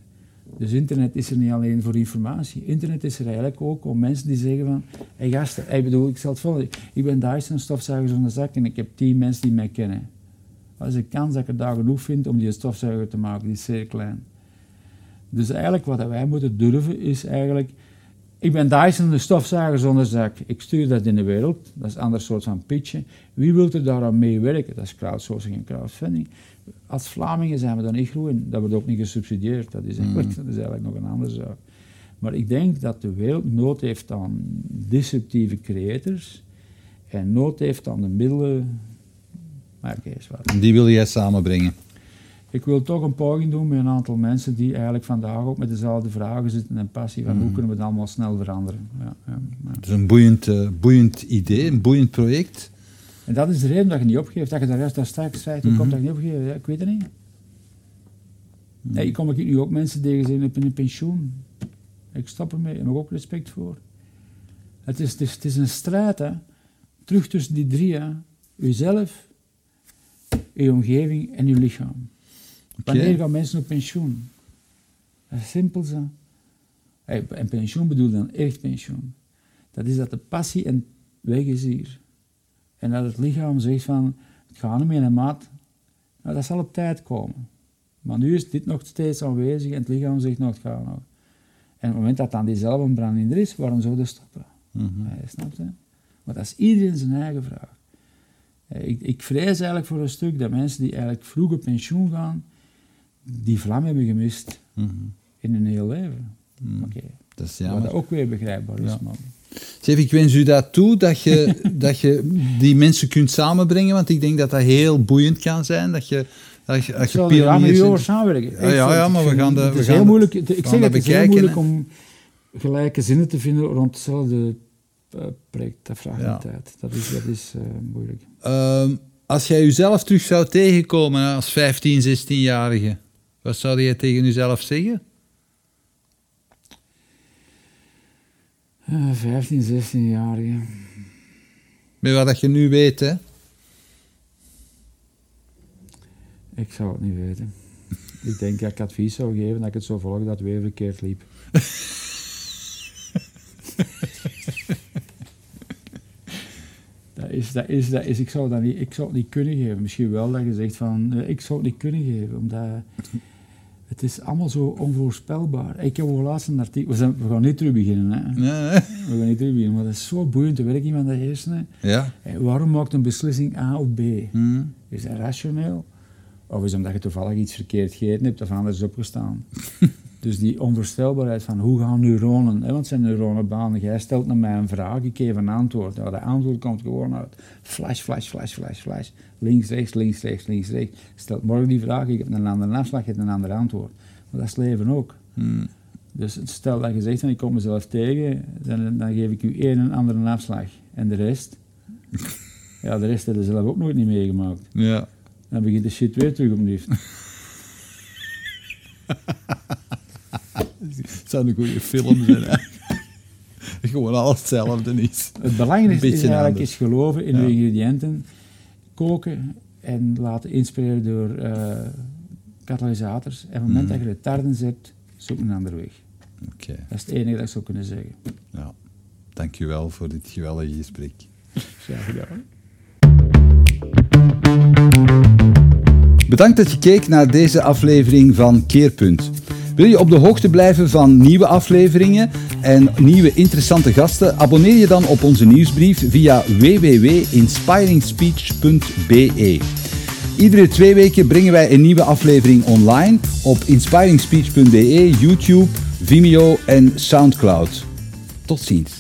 Dus internet is er niet alleen voor informatie. Internet is er eigenlijk ook om mensen die zeggen van... Hé hey gasten, ik bedoel, ik zal het volgen. Ik ben Dyson, stofzuiger zonder zak en ik heb tien mensen die mij kennen. Als ik kans dat ik er daar genoeg vind om die stofzuiger te maken, die is zeer klein. Dus eigenlijk wat wij moeten durven is eigenlijk... Ik ben Dyson, de stofzuiger zonder zak. Ik stuur dat in de wereld. Dat is een ander soort van pitchen. Wie wil er daaraan meewerken? Dat is crowdsourcing en crowdfunding. Als Vlamingen zijn we daar niet goed in. Dat wordt ook niet gesubsidieerd. Dat is eigenlijk, dat is eigenlijk nog een andere zaak. Maar ik denk dat de wereld nood heeft aan disruptieve creators en nood heeft aan de middelen. Maar wat. En die wil jij samenbrengen. Ik wil toch een poging doen met een aantal mensen die eigenlijk vandaag ook met dezelfde vragen zitten en passie van hoe kunnen we het allemaal snel veranderen. Ja, ja, ja. Het is een boeiend, eh, boeiend idee, een boeiend project. En dat is de reden dat je niet opgeeft. Dat je daar juist daar straks zei, hoe Mhm. komt dat je niet opgeven? Ja, ik weet het niet. Nee, ik kom ik nu ook mensen tegen zijn op een pensioen. Ik stop ermee, daar heb ik ook respect voor. Het is, het is, het is een strijd, hè. Terug tussen die drie, hè. Uzelf, uw omgeving en uw lichaam. Wanneer gaan mensen op pensioen? Dat is simpel, zo. En pensioen bedoel dan echt pensioen. Dat is dat de passie en weg is hier. En dat het lichaam zegt van, ik ga niet meer naar maat. Nou, dat zal op tijd komen. Maar nu is dit nog steeds aanwezig en het lichaam zegt nog, het gaat nog. En op het moment dat dan die zelfverbranding er is, waarom zou dat stoppen? Mhm. Ja, snap je? Maar dat is iedereen zijn eigen vraag. Ik, ik vrees eigenlijk voor een stuk dat mensen die eigenlijk vroeg op pensioen gaan, die vlam hebben gemist Mhm. in hun hele leven. Mhm. Oké. Dat is Wat jammer. dat ook weer begrijpbaar is, Ja. man. Zeg, ik wens u dat toe, dat je, <laughs> dat je die mensen kunt samenbrengen, want ik denk dat dat heel boeiend kan zijn. Dat je, dat je, dat je er pioniers over samenwerken. Ja, ja, ja, maar we gaan de- Het is heel moeilijk, ik zeg dat het, het is heel moeilijk om gelijke zinnen te vinden rond hetzelfde eh, project. Dat vraagt Ja. tijd. Dat is, dat is eh, moeilijk. Ehm, als jij jezelf terug zou tegenkomen als 15, 16-jarige, wat zou je tegen jezelf zeggen? Eh, 15, 16-jarige. Met wat dat je nu weet, hè? Ik zou het niet weten. ik denk dat ik advies zou geven dat ik het zo volg dat het weer verkeerd liep. <laughs> dat is, dat is, dat is, ik, zou dat niet, ik zou het niet kunnen geven. Misschien wel dat je zegt van, eh, ik zou het niet kunnen geven, omdat het is allemaal zo onvoorspelbaar. Ik heb over laatst een artikel, we, zijn, we gaan niet terug beginnen, hè. Nee. We gaan niet terug beginnen, maar dat is zo boeiend te werken van de hersenen. Ja. Eh, Waarom maakt een beslissing A of B? Hm. Is dat rationeel? Of is het omdat je toevallig iets verkeerd gegeten hebt of anders is opgestaan? <laughs> dus die onvoorstelbaarheid van hoe gaan neuronen, hè, want zijn neuronenbanen, jij stelt naar mij een vraag, ik geef een antwoord. Nou, dat antwoord komt gewoon uit flash, flash, flash, flash, flash. Links, rechts, links, rechts, links, rechts. Stelt morgen die vraag, ik heb een andere afslag, je hebt een ander antwoord. Maar dat is leven ook. Hm. Dus stel dat je zegt, van, ik kom mezelf tegen, dan, dan geef ik u één en andere afslag. En de rest? <laughs> ja, de rest hebben ze zelf ook nooit niet meegemaakt. Ja. Dan begint de shit weer terug opnieuw. <laughs> Het zou een goede film zijn? <laughs> Gewoon alles hetzelfde is. Het belangrijkste is eigenlijk anders. is geloven in Ja. de ingrediënten, koken en laten inspireren door eh, katalysators. En op het moment Mhm. dat je retardens hebt, zoek een andere weg. Oké, Dat is het enige dat ik zou kunnen zeggen. ja. Dankjewel voor dit geweldige gesprek. Graag gedaan. Bedankt dat je keek naar deze aflevering van Keerpunt. Wil je op de hoogte blijven van nieuwe afleveringen en nieuwe interessante gasten? Abonneer je dan op onze nieuwsbrief via www.inspiringspeech.be. Iedere twee weken brengen wij een nieuwe aflevering online op inspiringspeech.be, YouTube, Vimeo en Soundcloud. Tot ziens.